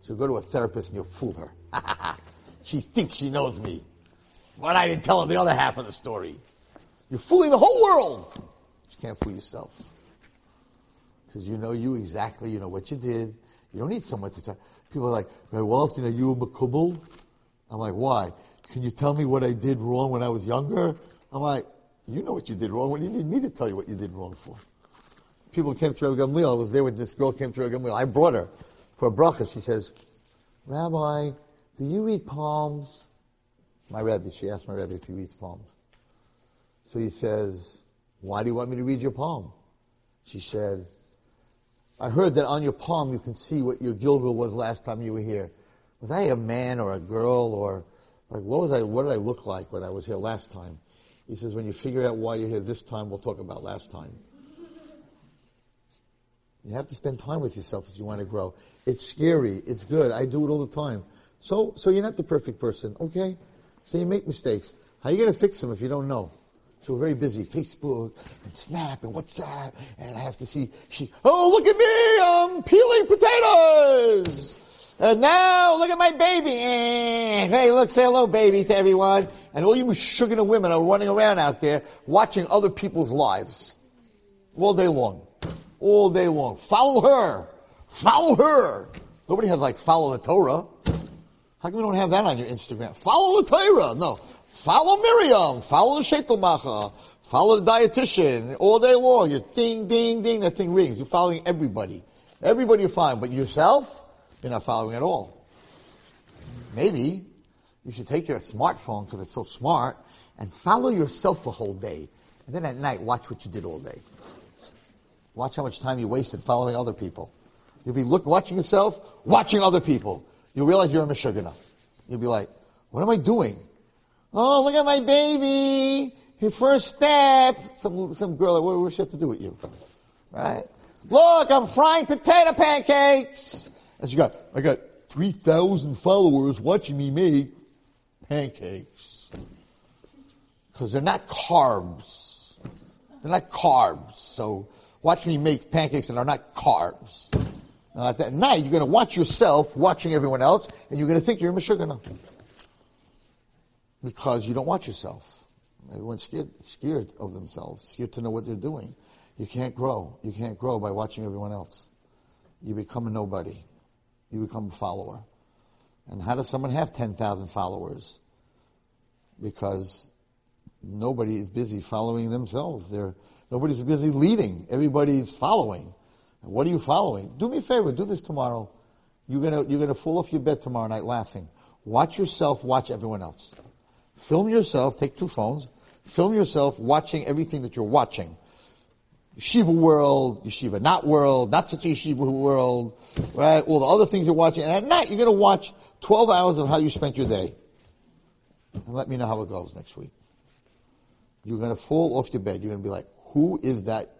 [SPEAKER 2] So you go to a therapist and you fool her. [laughs] she thinks she knows me. But I didn't tell her the other half of the story. You're fooling the whole world. You can't fool yourself. Because you know you exactly, you know what you did. You don't need someone to tell. People are like, well, you know, you were Makubal? I'm like, why? Can you tell me what I did wrong when I was younger? I'm like, you know what you did wrong. What do you need me to tell you what you did wrong for? People came to Rabbi Gamliel. I was there when this girl came to Rabbi Gamliel. I brought her for a bracha. She says, Rabbi, do you read palms? My Rebbe, she asked my Rebbe if he reads palms. So he says, why do you want me to read your palm? She said, I heard that on your palm you can see what your Gilgul was last time you were here. Was I a man or a girl or like what was I, what did I look like when I was here last time? He says, when you figure out why you're here this time, we'll talk about last time. You have to spend time with yourself if you want to grow. It's scary. It's good. I do it all the time. So, so you're not the perfect person, okay? So you make mistakes. How are you going to fix them if you don't know? So we're very busy. Facebook and Snap and WhatsApp, and I have to see. She, oh, look at me! I'm peeling potatoes. And now, look at my baby. Eh, hey, look, say hello, baby, to everyone. And all you sugar women are running around out there watching other people's lives all day long. all day long. Follow her. Follow her. Nobody has like follow the Torah. How come you don't have that on your Instagram? Follow the Torah. No. Follow Miriam. Follow the Shekelmacher. Follow the dietitian all day long. You ding, ding, ding. That thing rings. You're following everybody. Everybody you're following, but yourself, you're not following at all. Maybe you should take your smartphone because it's so smart and follow yourself the whole day. And then at night, watch what you did all day. Watch how much time you wasted following other people. You'll be look, watching yourself, watching other people. You'll realize you're a Meshuggah. You'll be like, what am I doing? Oh, look at my baby. His first step. Some, some girl, what does she have to do with you? Right? Look, I'm frying potato pancakes. And she got, I got 3,000 followers watching me make pancakes. Because they're not carbs. They're not carbs. So watch me make pancakes that are not carbs. Now at that night, you're going to watch yourself watching everyone else, and you're going to think you're a Meshuggah. Because you don't watch yourself. Everyone's scared, scared of themselves, scared to know what they're doing. You can't grow. You can't grow by watching everyone else. You become a nobody. You become a follower. And how does someone have 10,000 followers? Because nobody is busy following themselves. They're, nobody's busy leading. Everybody's following. What are you following? Do me a favor. Do this tomorrow. You're gonna, you're gonna fall off your bed tomorrow night laughing. Watch yourself, watch everyone else. Film yourself, take two phones, film yourself watching everything that you're watching. Yeshiva world, yeshiva not world, not such a yeshiva world, right? All the other things you're watching. And at night, you're going to watch 12 hours of how you spent your day. And let me know how it goes next week. You're going to fall off your bed. You're going to be like, who is that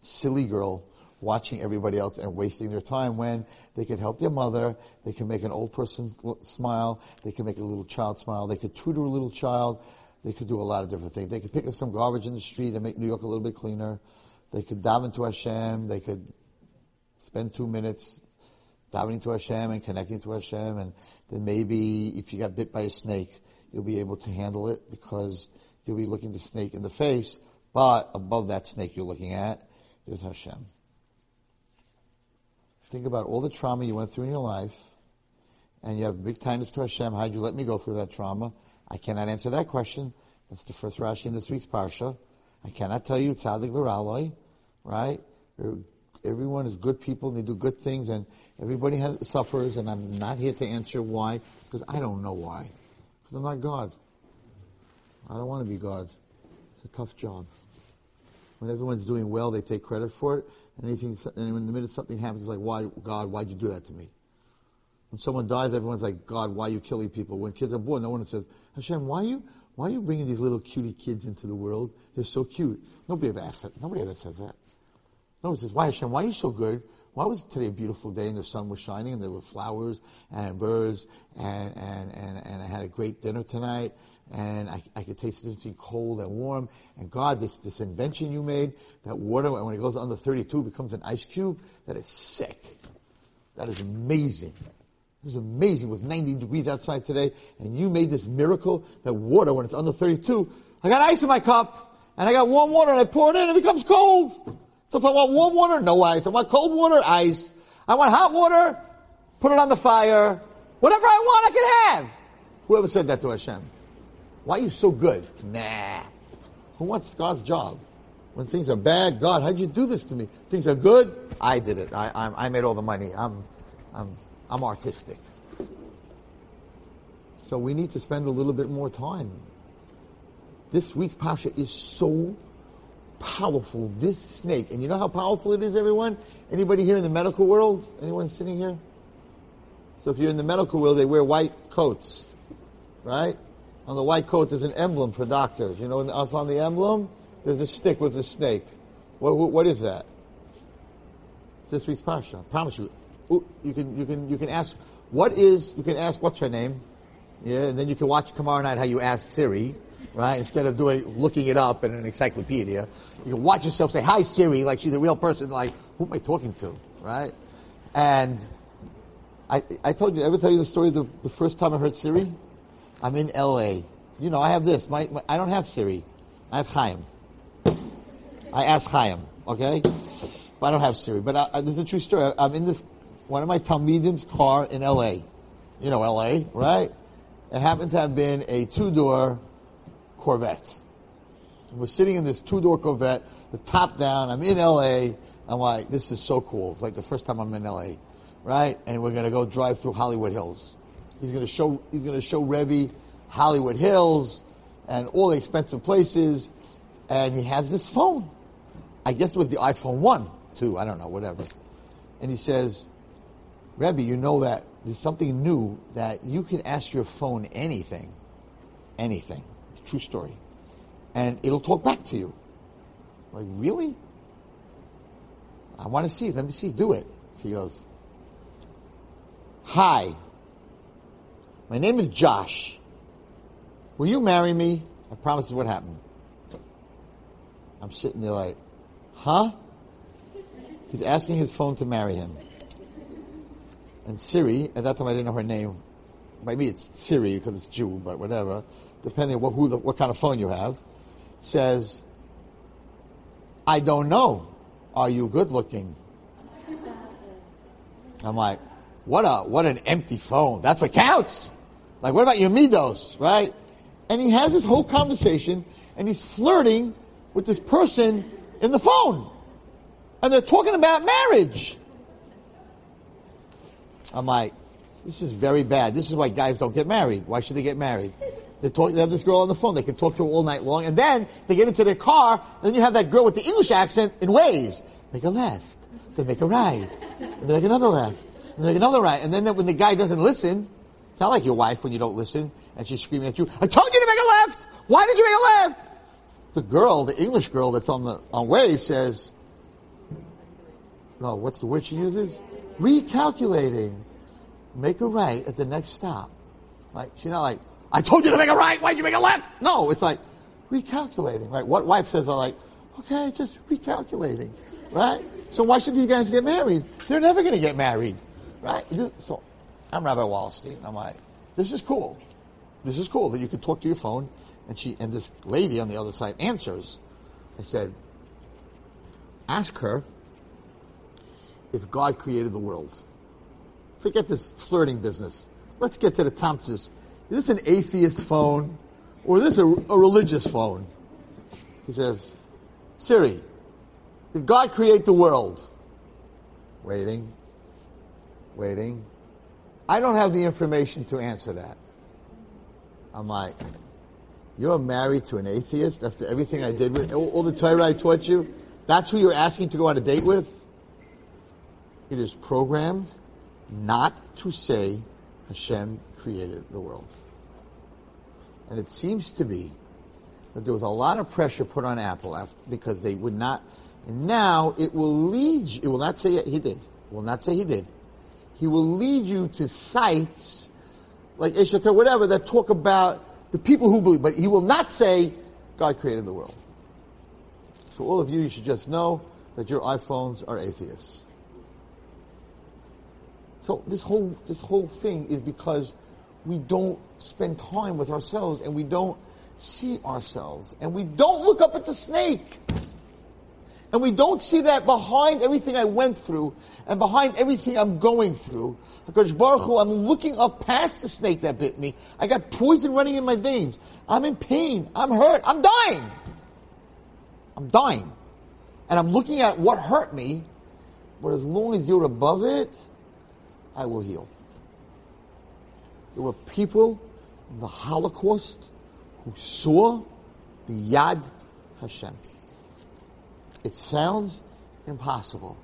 [SPEAKER 2] silly girl watching everybody else and wasting their time when they could help their mother, they can make an old person smile, they can make a little child smile, they could tutor a little child, they could do a lot of different things. They could pick up some garbage in the street and make New York a little bit cleaner. They could daven to Hashem. They could spend two minutes davening to Hashem and connecting to Hashem. And then maybe if you got bit by a snake, you'll be able to handle it because you'll be looking the snake in the face. But above that snake you're looking at, there's Hashem. Think about all the trauma you went through in your life, and you have big kindness to Hashem. How'd you let me go through that trauma? I cannot answer that question. That's the first Rashi in this week's Parsha. I cannot tell you tzaddik v'raloi, right? Everyone is good people and they do good things and everybody has, suffers and I'm not here to answer why because I don't know why. Because I'm not God. I don't want to be God. It's a tough job. When everyone's doing well, they take credit for it. And anything, and in the minute something happens, it's like, why, God, why'd you do that to me? When someone dies, everyone's like, God, why are you killing people? When kids are born, no one says, Hashem, why are you, why are you bringing these little cutie kids into the world? They're so cute. Nobody ever asks that. Nobody ever says that. Nobody says, why Hashem, why are you so good? Why was today a beautiful day and the sun was shining and there were flowers and birds and, and, and, and I had a great dinner tonight and I, I could taste it between cold and warm. And God, this, this invention you made, that water, when it goes under 32 becomes an ice cube, that is sick. That is amazing. This is amazing. It was 90 degrees outside today, and you made this miracle that water, when it's under 32, I got ice in my cup, and I got warm water, and I pour it in, and it becomes cold. So if I want warm water, no ice. I want cold water, ice. I want hot water, put it on the fire. Whatever I want, I can have. Whoever said that to Hashem? Why are you so good? Nah. Who wants God's job? When things are bad, God, how'd you do this to me? Things are good, I did it. I, I, I made all the money. I'm, I'm I'm artistic. So we need to spend a little bit more time. This week's Pasha is so powerful. This snake, and you know how powerful it is, everyone? Anybody here in the medical world? Anyone sitting here? So if you're in the medical world, they wear white coats, right? On the white coat, there's an emblem for doctors. You know, on the emblem, there's a stick with a snake. What, what is that? It's this week's Pasha. I promise you, you can you can you can ask what is you can ask what's her name, yeah, and then you can watch tomorrow night how you ask Siri, right? Instead of doing looking it up in an encyclopedia, you can watch yourself say hi Siri like she's a real person. Like who am I talking to, right? And I I told you I ever tell you the story the the first time I heard Siri. I'm in L.A. You know I have this. My, my I don't have Siri. I have Chaim. I ask Chaim. Okay. but I don't have Siri. But I, I, this is a true story. I'm in this one of my Talmidim's car in L.A. You know L.A. right? It happened to have been a two-door Corvette. And We're sitting in this two-door Corvette, the top down. I'm in L.A. I'm like, this is so cool. It's like the first time I'm in L.A. Right? And we're gonna go drive through Hollywood Hills. He's gonna show, he's gonna show Rebbe Hollywood Hills and all the expensive places. And he has this phone. I guess it was the iPhone 1, 2, I don't know, whatever. And he says, Rebbe, you know that there's something new that you can ask your phone anything. Anything. It's a true story. And it'll talk back to you. Like, really? I want to see. Let me see. Do it. So he goes, Hi. My name is Josh. Will you marry me? I promise what happened. I'm sitting there like, huh? He's asking his phone to marry him. And Siri, at that time I didn't know her name. By me it's Siri because it's Jew, but whatever. Depending on what, who the, what kind of phone you have, says, I don't know. Are you good looking? I'm like, what a, what an empty phone. That's what counts. Like, what about your midos, right? And he has this whole conversation and he's flirting with this person in the phone. And they're talking about marriage. I'm like, this is very bad. This is why guys don't get married. Why should they get married? They talk, they have this girl on the phone. They can talk to her all night long. And then they get into their car. And then you have that girl with the English accent in Waze. Make a left. Then make a right. And then make another left. And then make another right. And then when the guy doesn't listen, it's not like your wife when you don't listen and she's screaming at you, I told you to make a left! Why did you make a left? The girl, the English girl that's on the, on Waze says, no, what's the word she uses? Recalculating. Make a right at the next stop. Like, she's not like, I told you to make a right, why'd you make a left? No, it's like, recalculating, right? What wife says are like, okay, just recalculating, right? So why should these guys get married? They're never gonna get married, right? So, I'm Rabbi Wallerstein. I'm like, this is cool. This is cool that you can talk to your phone and she, and this lady on the other side answers. I said, ask her if God created the world. Forget this flirting business. Let's get to the Thompsons. Is this an atheist phone or is this a, a religious phone? He says, Siri, did God create the world? Waiting, waiting. I don't have the information to answer that. I'm like, you're married to an atheist after everything I did with all, all the Torah I taught you? That's who you're asking to go on a date with? It is programmed not to say Hashem created the world. And it seems to be that there was a lot of pressure put on Apple because they would not, and now it will lead you, it will not say he did, it will not say he did. He will lead you to sites like Ishatar, whatever, that talk about the people who believe, but he will not say God created the world. So all of you, you should just know that your iPhones are atheists. So this whole, this whole thing is because we don't spend time with ourselves and we don't see ourselves and we don't look up at the snake. And we don't see that behind everything I went through and behind everything I'm going through. Baruch Hu, I'm looking up past the snake that bit me. I got poison running in my veins. I'm in pain. I'm hurt. I'm dying. I'm dying. And I'm looking at what hurt me. But as long as you're above it, I will heal. There were people in the Holocaust who saw the Yad Hashem. It sounds impossible.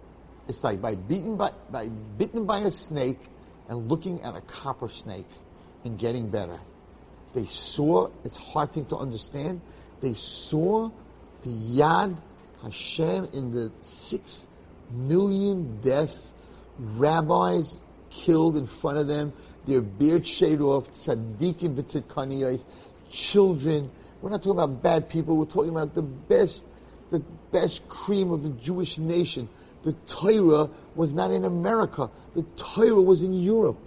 [SPEAKER 2] It's like by beaten by, by bitten by a snake and looking at a copper snake and getting better. They saw, it's hard thing to understand, they saw the Yad Hashem in the six million deaths, rabbis killed in front of them, their beard shaved off, tzaddikim v'tzidkaniyos, children. We're not talking about bad people. We're talking about the best, the best cream of the Jewish nation. The Torah was not in America. The Torah was in Europe.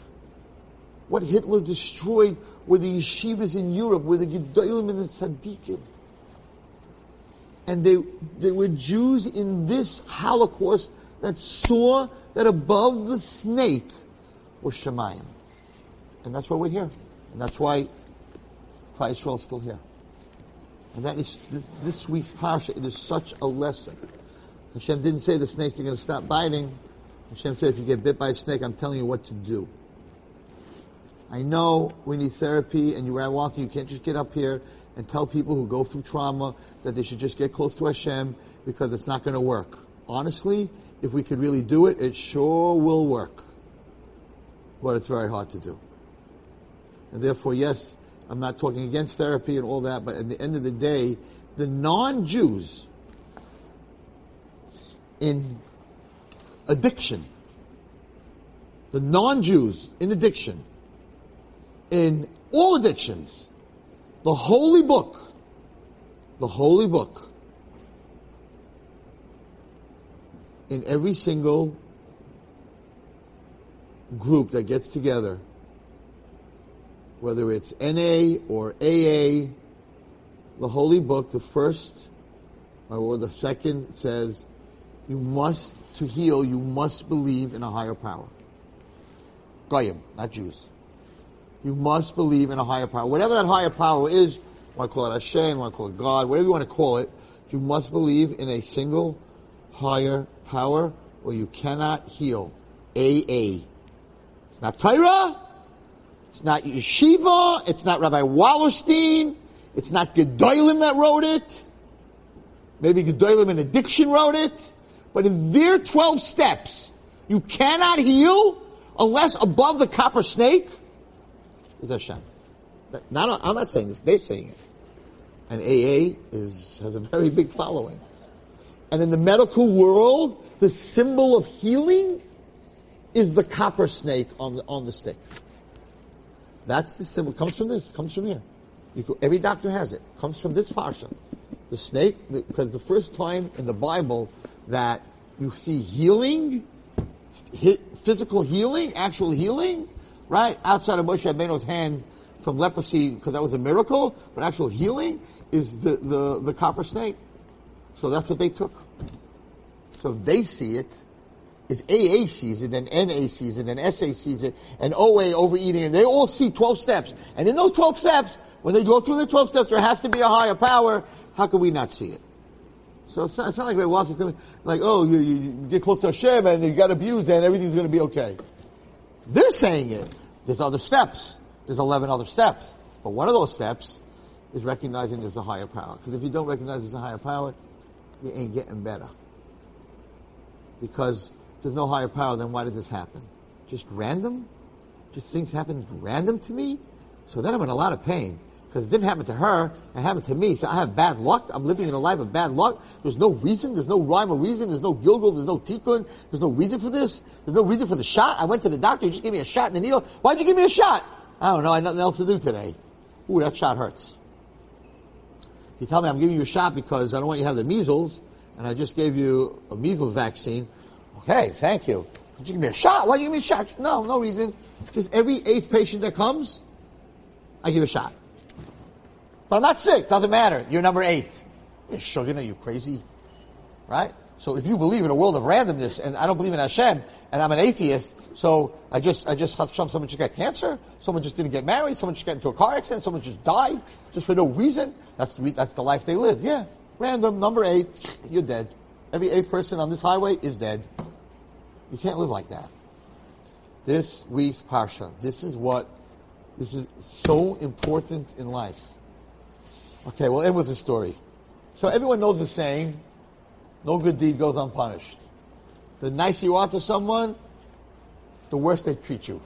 [SPEAKER 2] What Hitler destroyed were the yeshivas in Europe, were the Gedolim and the Tzaddikim. And they, they were Jews in this Holocaust that saw that above the snake was Shemayim. And that's why we're here. And that's why Klal Yisrael is still here. And that is this, this week's parsha. It is such a lesson. Hashem didn't say the snakes are going to stop biting. Hashem said, if you get bit by a snake, I'm telling you what to do. I know we need therapy, and you are walking. You can't just get up here and tell people who go through trauma that they should just get close to Hashem because it's not going to work. Honestly, if we could really do it, it sure will work. But it's very hard to do. And therefore, yes, I'm not talking against therapy and all that, but at the end of the day, the non-Jews in addiction, the non-Jews in addiction, in all addictions, the holy book, the holy book, in every single group that gets together, whether it's NA or AA, the holy book, the first or the second says, you must, to heal, you must believe in a higher power. Goyim, not Jews. You must believe in a higher power. Whatever that higher power is, want to call it Hashem, want to call it God, whatever you want to call it, you must believe in a single higher power or you cannot heal. AA. It's not Torah. It's not Yeshiva. It's not Rabbi Wallerstein. It's not Gedolim that wrote it. Maybe Gedolim in addiction wrote it. But in their 12 steps, you cannot heal unless above the copper snake is Hashem. Not, I'm not saying this, they're saying it. And AA is, has a very big following. And in the medical world, the symbol of healing is the copper snake on the, on the stick. That's the symbol. Comes from this. Comes from here. Go, every doctor has it. Comes from this parsha. The snake, because the, the first time in the Bible that you see healing, physical healing, actual healing, right? Outside of Moshe Rabbeinu's hand from leprosy, because that was a miracle, but actual healing is the, the, the copper snake. So that's what they took. So they see it. If AA sees it, and NA sees it, and SA sees it, and OA overeating, and they all see 12 steps. And in those 12 steps, when they go through the 12 steps, there has to be a higher power. How can we not see it? So it's not, it's not like Ray Watts is going to, like, oh, you, you, get close to Hashem and you got abused and everything's going to be okay. They're saying it. There's other steps. There's 11 other steps. But one of those steps is recognizing there's a higher power. Because if you don't recognize there's a higher power, you ain't getting better. Because there's no higher power, then why did this happen? Just random? Just things happen random to me? So then I'm in a lot of pain. Because it didn't happen to her, it happened to me. So I have bad luck. I'm living in a life of bad luck. There's no reason. There's no rhyme or reason. There's no Gilgul. There's no tikkun. There's no reason for this. There's no reason for the shot. I went to the doctor. He just gave me a shot in the needle. Why'd you give me a shot? I don't know. I had nothing else to do today. Ooh, that shot hurts. You tell me I'm giving you a shot because I don't want you to have the measles, and I just gave you a measles vaccine. Okay, thank you. Did you give me a shot? Why do you give me a shot? No, no reason. Just every eighth patient that comes, I give a shot. But I'm not sick. Doesn't matter. You're number eight. You're you crazy? Right? So if you believe in a world of randomness, and I don't believe in Hashem, and I'm an atheist, so I just, I just have some, someone just got cancer, someone just didn't get married, someone just got into a car accident, someone just died, just for no reason. That's the, that's the life they live. Yeah. Random, number eight, you're dead. Every eighth person on this highway is dead. You can't live like that. This week's Parsha, this is what, this is so important in life. Okay, we'll end with a story. So everyone knows the saying, no good deed goes unpunished. The nicer you are to someone, the worse they treat you.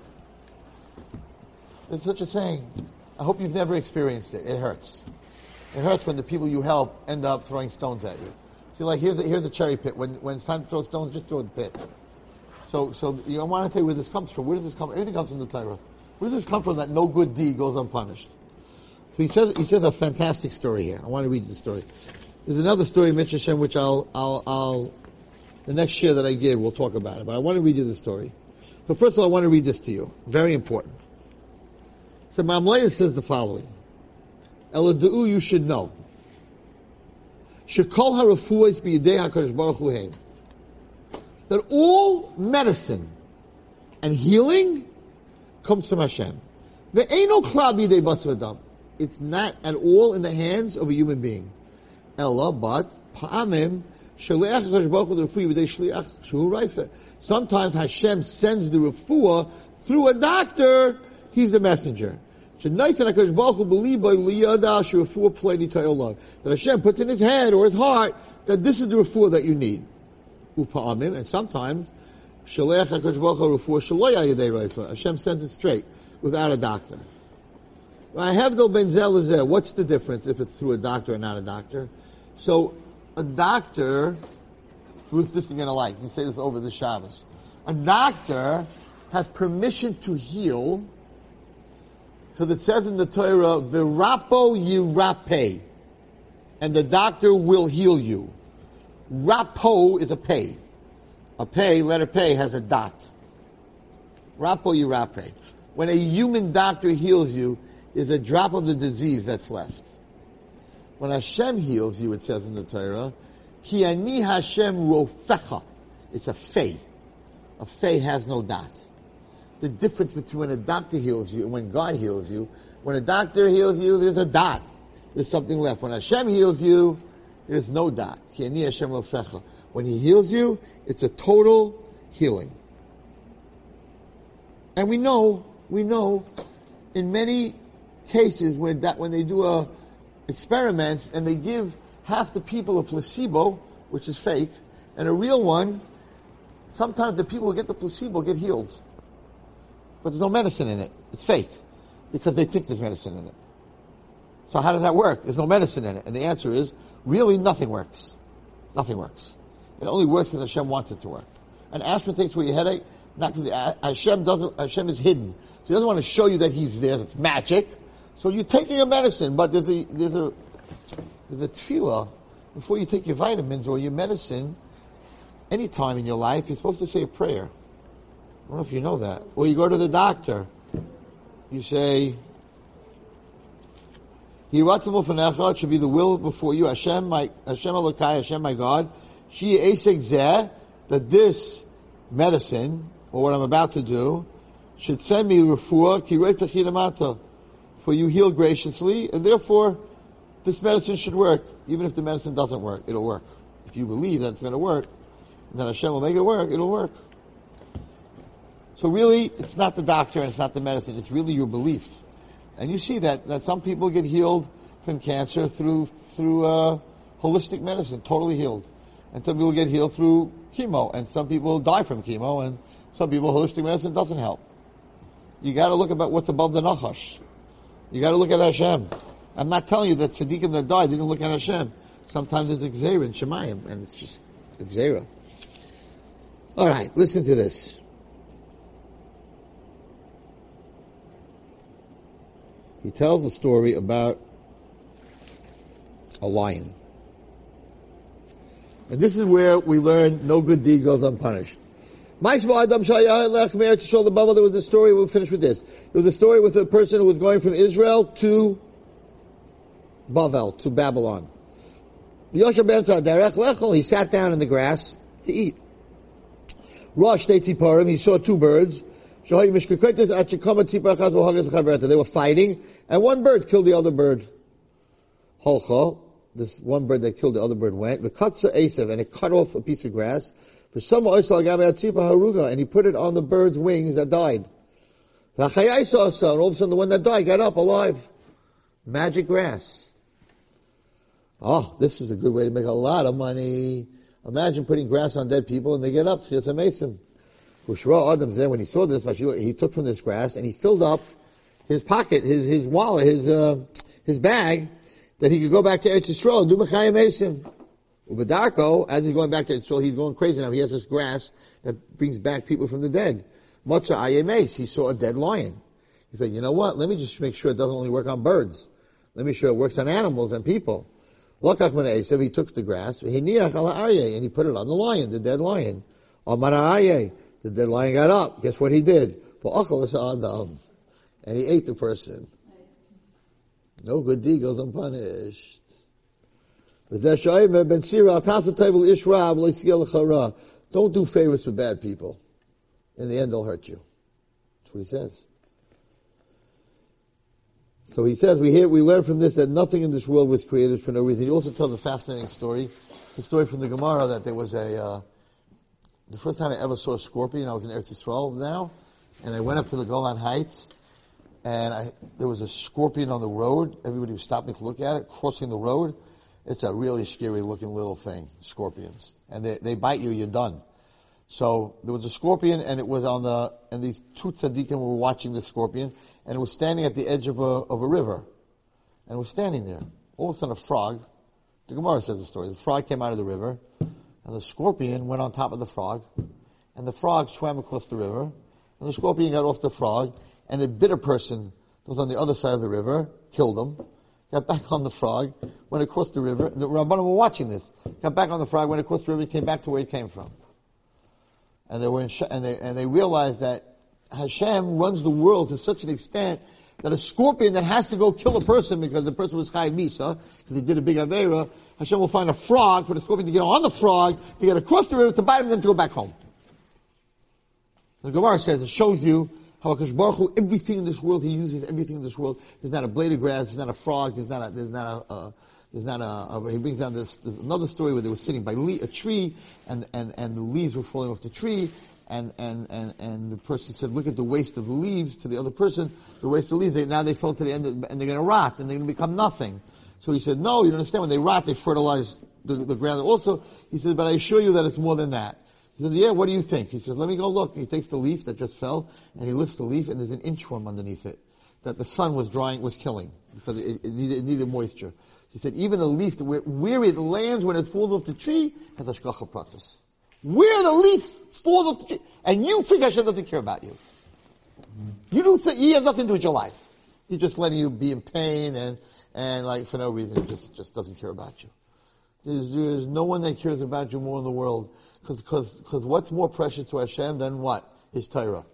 [SPEAKER 2] There's such a saying. I hope you've never experienced it. It hurts. It hurts when the people you help end up throwing stones at you. See, like here's a, here's a cherry pit. When when it's time to throw stones, just throw the pit. So so you want to tell you where this comes from. Where does this come? Everything comes from the Torah. Where does this come from? That no good deed goes unpunished. So he says he says a fantastic story here. I want to read you the story. There's another story, Mitch which I'll I'll I'll the next share that I give, we'll talk about it. But I want to read you the story. So first of all, I want to read this to you. Very important. So Me'am Lo'ez says the following. Eladu, you should know. Shekol harafuas b'yidei HaKadosh Baruch Hu that all medicine and healing comes from Hashem. There ain't no klab It's not at all in the hands of a human being. Ella, but pa'amim Sometimes Hashem sends the refuah through a doctor, he's the messenger. That Hashem puts in his head or his heart that this is the refuah that you need. And sometimes Hashem sends it straight without a doctor. I have no benzel there. What's the difference if it's through a doctor or not a doctor? So a doctor, Ruth, this you're going to like. You say this over the Shabbos. A doctor has permission to heal because it says in the Torah, "Virapo yirape," and the doctor will heal you. Rapo is a pay. A pay, letter pay, has a dot. Rapo yirape. When a human doctor heals you, is a drop of the disease that's left. When Hashem heals you, it says in the Torah, Ki ani Hashem rofecha. It's a fey. A fey has no dot. The difference between when a doctor heals you and when God heals you, when a doctor heals you, there's a dot. There's something left. When Hashem heals you, there's no dot. When He heals you, it's a total healing. And we know, we know, in many cases when that, when they do a, experiments and they give half the people a placebo, which is fake, and a real one, sometimes the people who get the placebo get healed. But there's no medicine in it. It's fake. Because they think there's medicine in it. So how does that work? There's no medicine in it. And the answer is, really nothing works. Nothing works. It only works because Hashem wants it to work. And aspirin takes away your headache, not because uh, Hashem doesn't, Hashem is hidden. So he doesn't want to show you that he's there, that's magic. So you're taking a medicine, but there's a, there's a, there's a tefillah before you take your vitamins or your medicine. Any time in your life, you're supposed to say a prayer. I don't know if you know that. Or you go to the doctor. You say, it should be the will before you, Hashem, my, Hashem Elokai, Hashem, my God. She zeh, that this medicine, or what I'm about to do, should send me refuah, ki for you heal graciously, and therefore this medicine should work. Even if the medicine doesn't work, it'll work. If you believe that it's going to work, and that Hashem will make it work, it'll work. So really, it's not the doctor and it's not the medicine, it's really your belief. And you see that, that some people get healed from cancer through, through, uh, holistic medicine, totally healed. And some people get healed through chemo, and some people die from chemo, and some people holistic medicine doesn't help. You gotta look about what's above the nachash. You got to look at Hashem. I'm not telling you that tzaddikim that died didn't look at Hashem. Sometimes there's Xera in Shemayim, and it's just Xera. All right, listen to this. He tells the story about a lion. And this is where we learn no good deed goes unpunished. Adam the Baba. There was a story. We'll finish with this. There was a story with a person who was going from Israel to Bavel to Babylon. He sat down in the grass to eat. Rosh Tziparim. He saw two birds. They were fighting, and one bird killed the other bird. This one bird that killed the other bird went. And it cut off a piece of grass. For some and he put it on the bird's wings that died. And all of a sudden the one that died got up alive. Magic grass. Oh, this is a good way to make a lot of money. Imagine putting grass on dead people and they get up. It's amazing. There when he saw this, he took from this grass and he filled up his pocket, his, his wallet, his, uh, his bag, that he could go back to Eretz Yisrael and do Mechayim Esim. Ubadarko, as he's going back to Israel, he's going crazy now. He has this grass that brings back people from the dead. Mocha ayemes, he saw a dead lion. He said, you know what? Let me just make sure it doesn't only work on birds. Let me sure it works on animals and people. Lokach Esav, he took the grass, he and he put it on the lion, the dead lion. The dead lion got up. Guess what he did? For adam, and he ate the person. No good deed goes unpunished. Don't do favors for bad people. In the end, they'll hurt you. That's what he says. So he says, we hear, we learn from this that nothing in this world was created for no reason. He also tells a fascinating story. The story from the Gemara that there was a, uh, the first time I ever saw a scorpion, I was in Eretz Yisrael now, and I went up to the Golan Heights, and I, there was a scorpion on the road. Everybody was stopping to look at it, crossing the road. It's a really scary looking little thing, scorpions. And they, they bite you, you're done. So there was a scorpion and it was on the, and these two tzaddikim were watching the scorpion and it was standing at the edge of a, of a river. And it was standing there. All of a sudden a frog, the Gemara says the story, the frog came out of the river and the scorpion went on top of the frog and the frog swam across the river and the scorpion got off the frog and it bit a person that was on the other side of the river killed him got back on the frog, went across the river. And the Rabbanim were watching this. Got back on the frog, went across the river, and came back to where he came from and they were in, and they and they realized that Hashem runs the world to such an extent that a scorpion that has to go kill a person because the person was Chayav Misa, because he did a big Avera, Hashem will find a frog for the scorpion to get on the frog, to get across the river, to bite him, and then to go back home. The Gemara says, it shows you how Akash Baruch Hu, everything in this world, he uses everything in this world. There's not a blade of grass, there's not a frog, there's not a, there's not a, uh, there's not a, a, he brings down this, another story where they were sitting by le- a tree and, and, and the leaves were falling off the tree and, and, and, and the person said, look at the waste of the leaves to the other person, the waste of the leaves, they, now they fell to the end of, and they're going to rot and they're going to become nothing. So he said, no, you don't understand. When they rot, they fertilize the, the ground. Also, he said, but I assure you that it's more than that. He said, yeah, what do you think? He says, let me go look. He takes the leaf that just fell and he lifts the leaf and there's an inchworm underneath it that the sun was drying, was killing because it, it, needed, it needed moisture. He said, even a leaf, where, where it lands when it falls off the tree, has a hashgacha pratis. Where the leaf off the tree. And you think Hashem doesn't care about you. You don't think, he has nothing to do with your life. He's just letting you be in pain and, and like for no reason, just, just doesn't care about you. There's, there's no one that cares about you more in the world. Cause, cause, cause what's more precious to Hashem than what? His Torah.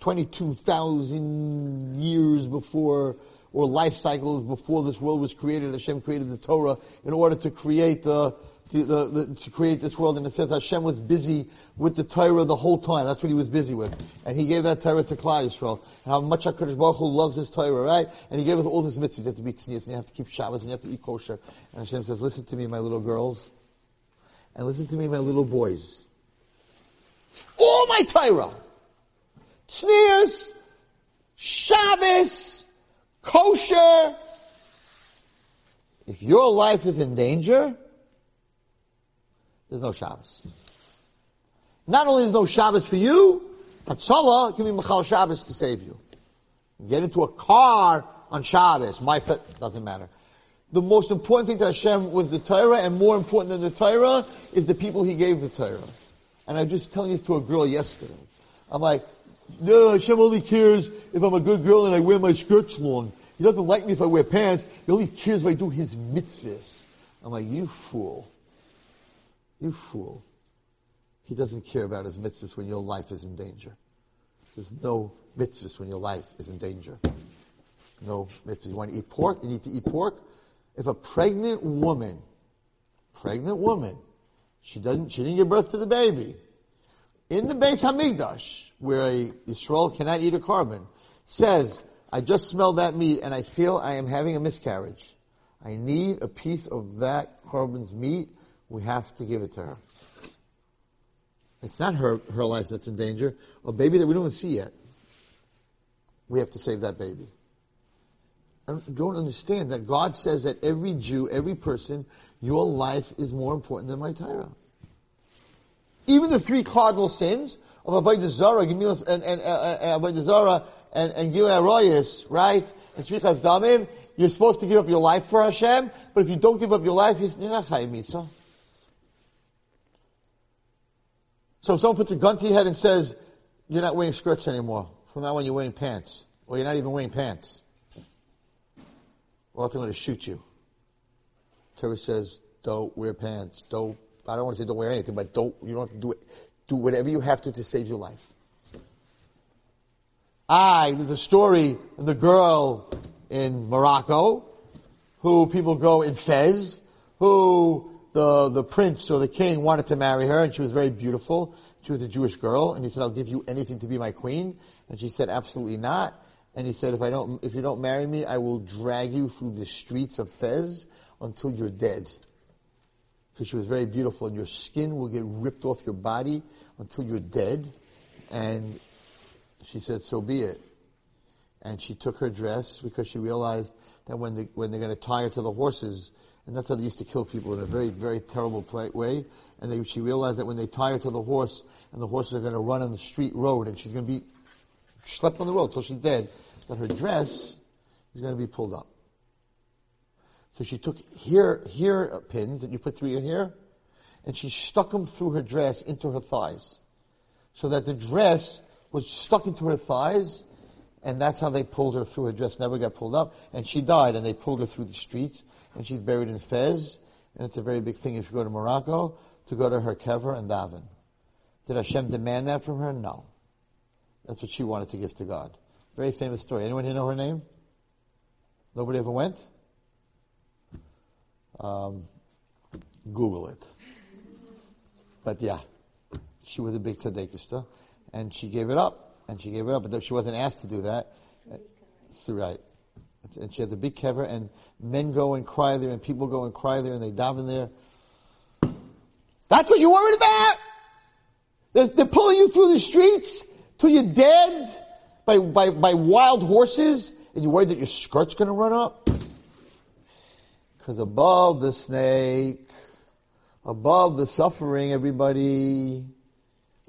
[SPEAKER 2] 22,000 years before or life cycles before this world was created. Hashem created the Torah in order to create the, the, the, the, to create this world. And it says Hashem was busy with the Torah the whole time. That's what he was busy with. And he gave that Torah to Klal Yisrael. How much HaKadosh Baruch Hu loves his Torah, right? And he gave us all these mitzvahs. You have to be tznius, and you have to keep Shabbos, and you have to eat kosher. And Hashem says, listen to me, my little girls. And listen to me, my little boys. All my Torah. Tznius, Shabbos, kosher. If your life is in danger, there's no Shabbos. Not only is no Shabbos for you, but Hatzalah can be Mechallel Shabbos to save you. Get into a car on Shabbos, my pet, doesn't matter. The most important thing to Hashem was the Torah, and more important than the Torah is the people He gave the Torah. And I was just telling this to a girl yesterday. I'm like, no, Hashem only cares if I'm a good girl and I wear my skirts long. He doesn't like me if I wear pants. He only cares if I do his mitzvahs. I'm like, you fool. You fool. He doesn't care about his mitzvahs when your life is in danger. There's no mitzvahs when your life is in danger. No mitzvahs. You want to eat pork? You need to eat pork. If a pregnant woman, pregnant woman, she doesn't, she didn't give birth to the baby, in the Beit Hamikdash, where a Yisrael cannot eat a korban, says, I just smelled that meat and I feel I am having a miscarriage. I need a piece of that korban's meat. We have to give it to her. It's not her, her life that's in danger. A baby that we don't see yet. We have to save that baby. I don't understand that God says that every Jew, every person, your life is more important than my Torah. Even the three cardinal sins of Avodah Zarah, Gemilas, and, and, uh, uh, Avodah Zarah, and, and Gilei right? And Shefichas Damim, you're supposed to give up your life for Hashem, but if you don't give up your life, you're not Chayim. So if someone puts a gun to your head and says, you're not wearing skirts anymore, from now on you're wearing pants, or you're not even wearing pants, well, they're going to shoot you. Torah says, don't wear pants, don't I don't want to say don't wear anything, but don't, you don't have to do it. Do whatever you have to to save your life. I, the story of the girl in Morocco, who people go in Fez, who the, the prince or the king wanted to marry her and she was very beautiful. She was a Jewish girl and he said, I'll give you anything to be my queen. And she said, absolutely not. And he said, if I don't, if you don't marry me, I will drag you through the streets of Fez until you're dead. Because she was very beautiful and your skin will get ripped off your body until you're dead. And she said, so be it. And she took her dress because she realized that when, they, when they're going to tie her to the horses, and that's how they used to kill people in a very, very terrible play, way. And they, she realized that when they tie her to the horse, and the horses are going to run on the street road, and she's going to be slept on the road till she's dead, that her dress is going to be pulled up. So she took hair, hair pins that you put through your hair, and she stuck them through her dress into her thighs. So that the dress was stuck into her thighs, and that's how they pulled her through. Her dress never got pulled up, and she died, and they pulled her through the streets, and she's buried in Fez, and it's a very big thing if you go to Morocco, to go to her kever and daven. Did Hashem demand that from her? No. That's what she wanted to give to God. Very famous story. Anyone here know her name? Nobody ever went? Um, Google it. But yeah, she was a big tzaddik and she gave it up, and she gave it up, but she wasn't asked to do that. So, uh, right. And she has a big kever, and men go and cry there, and people go and cry there, and they daven there. That's what you're worried about? They're, they're pulling you through the streets till you're dead by, by, by wild horses, and you're worried that your skirt's gonna run up? Because above the snake, above the suffering, everybody,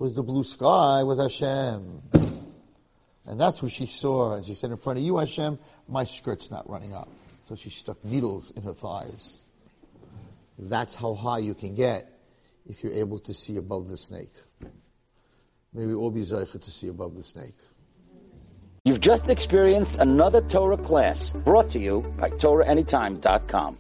[SPEAKER 2] was the blue sky, was Hashem. And that's what she saw. And she said, in front of you, Hashem, my skirt's not running up. So she stuck needles in her thighs. That's how high you can get if you're able to see above the snake. Maybe we'll be to see above the snake.
[SPEAKER 1] You've just experienced another Torah class brought to you by TorahAnytime.com.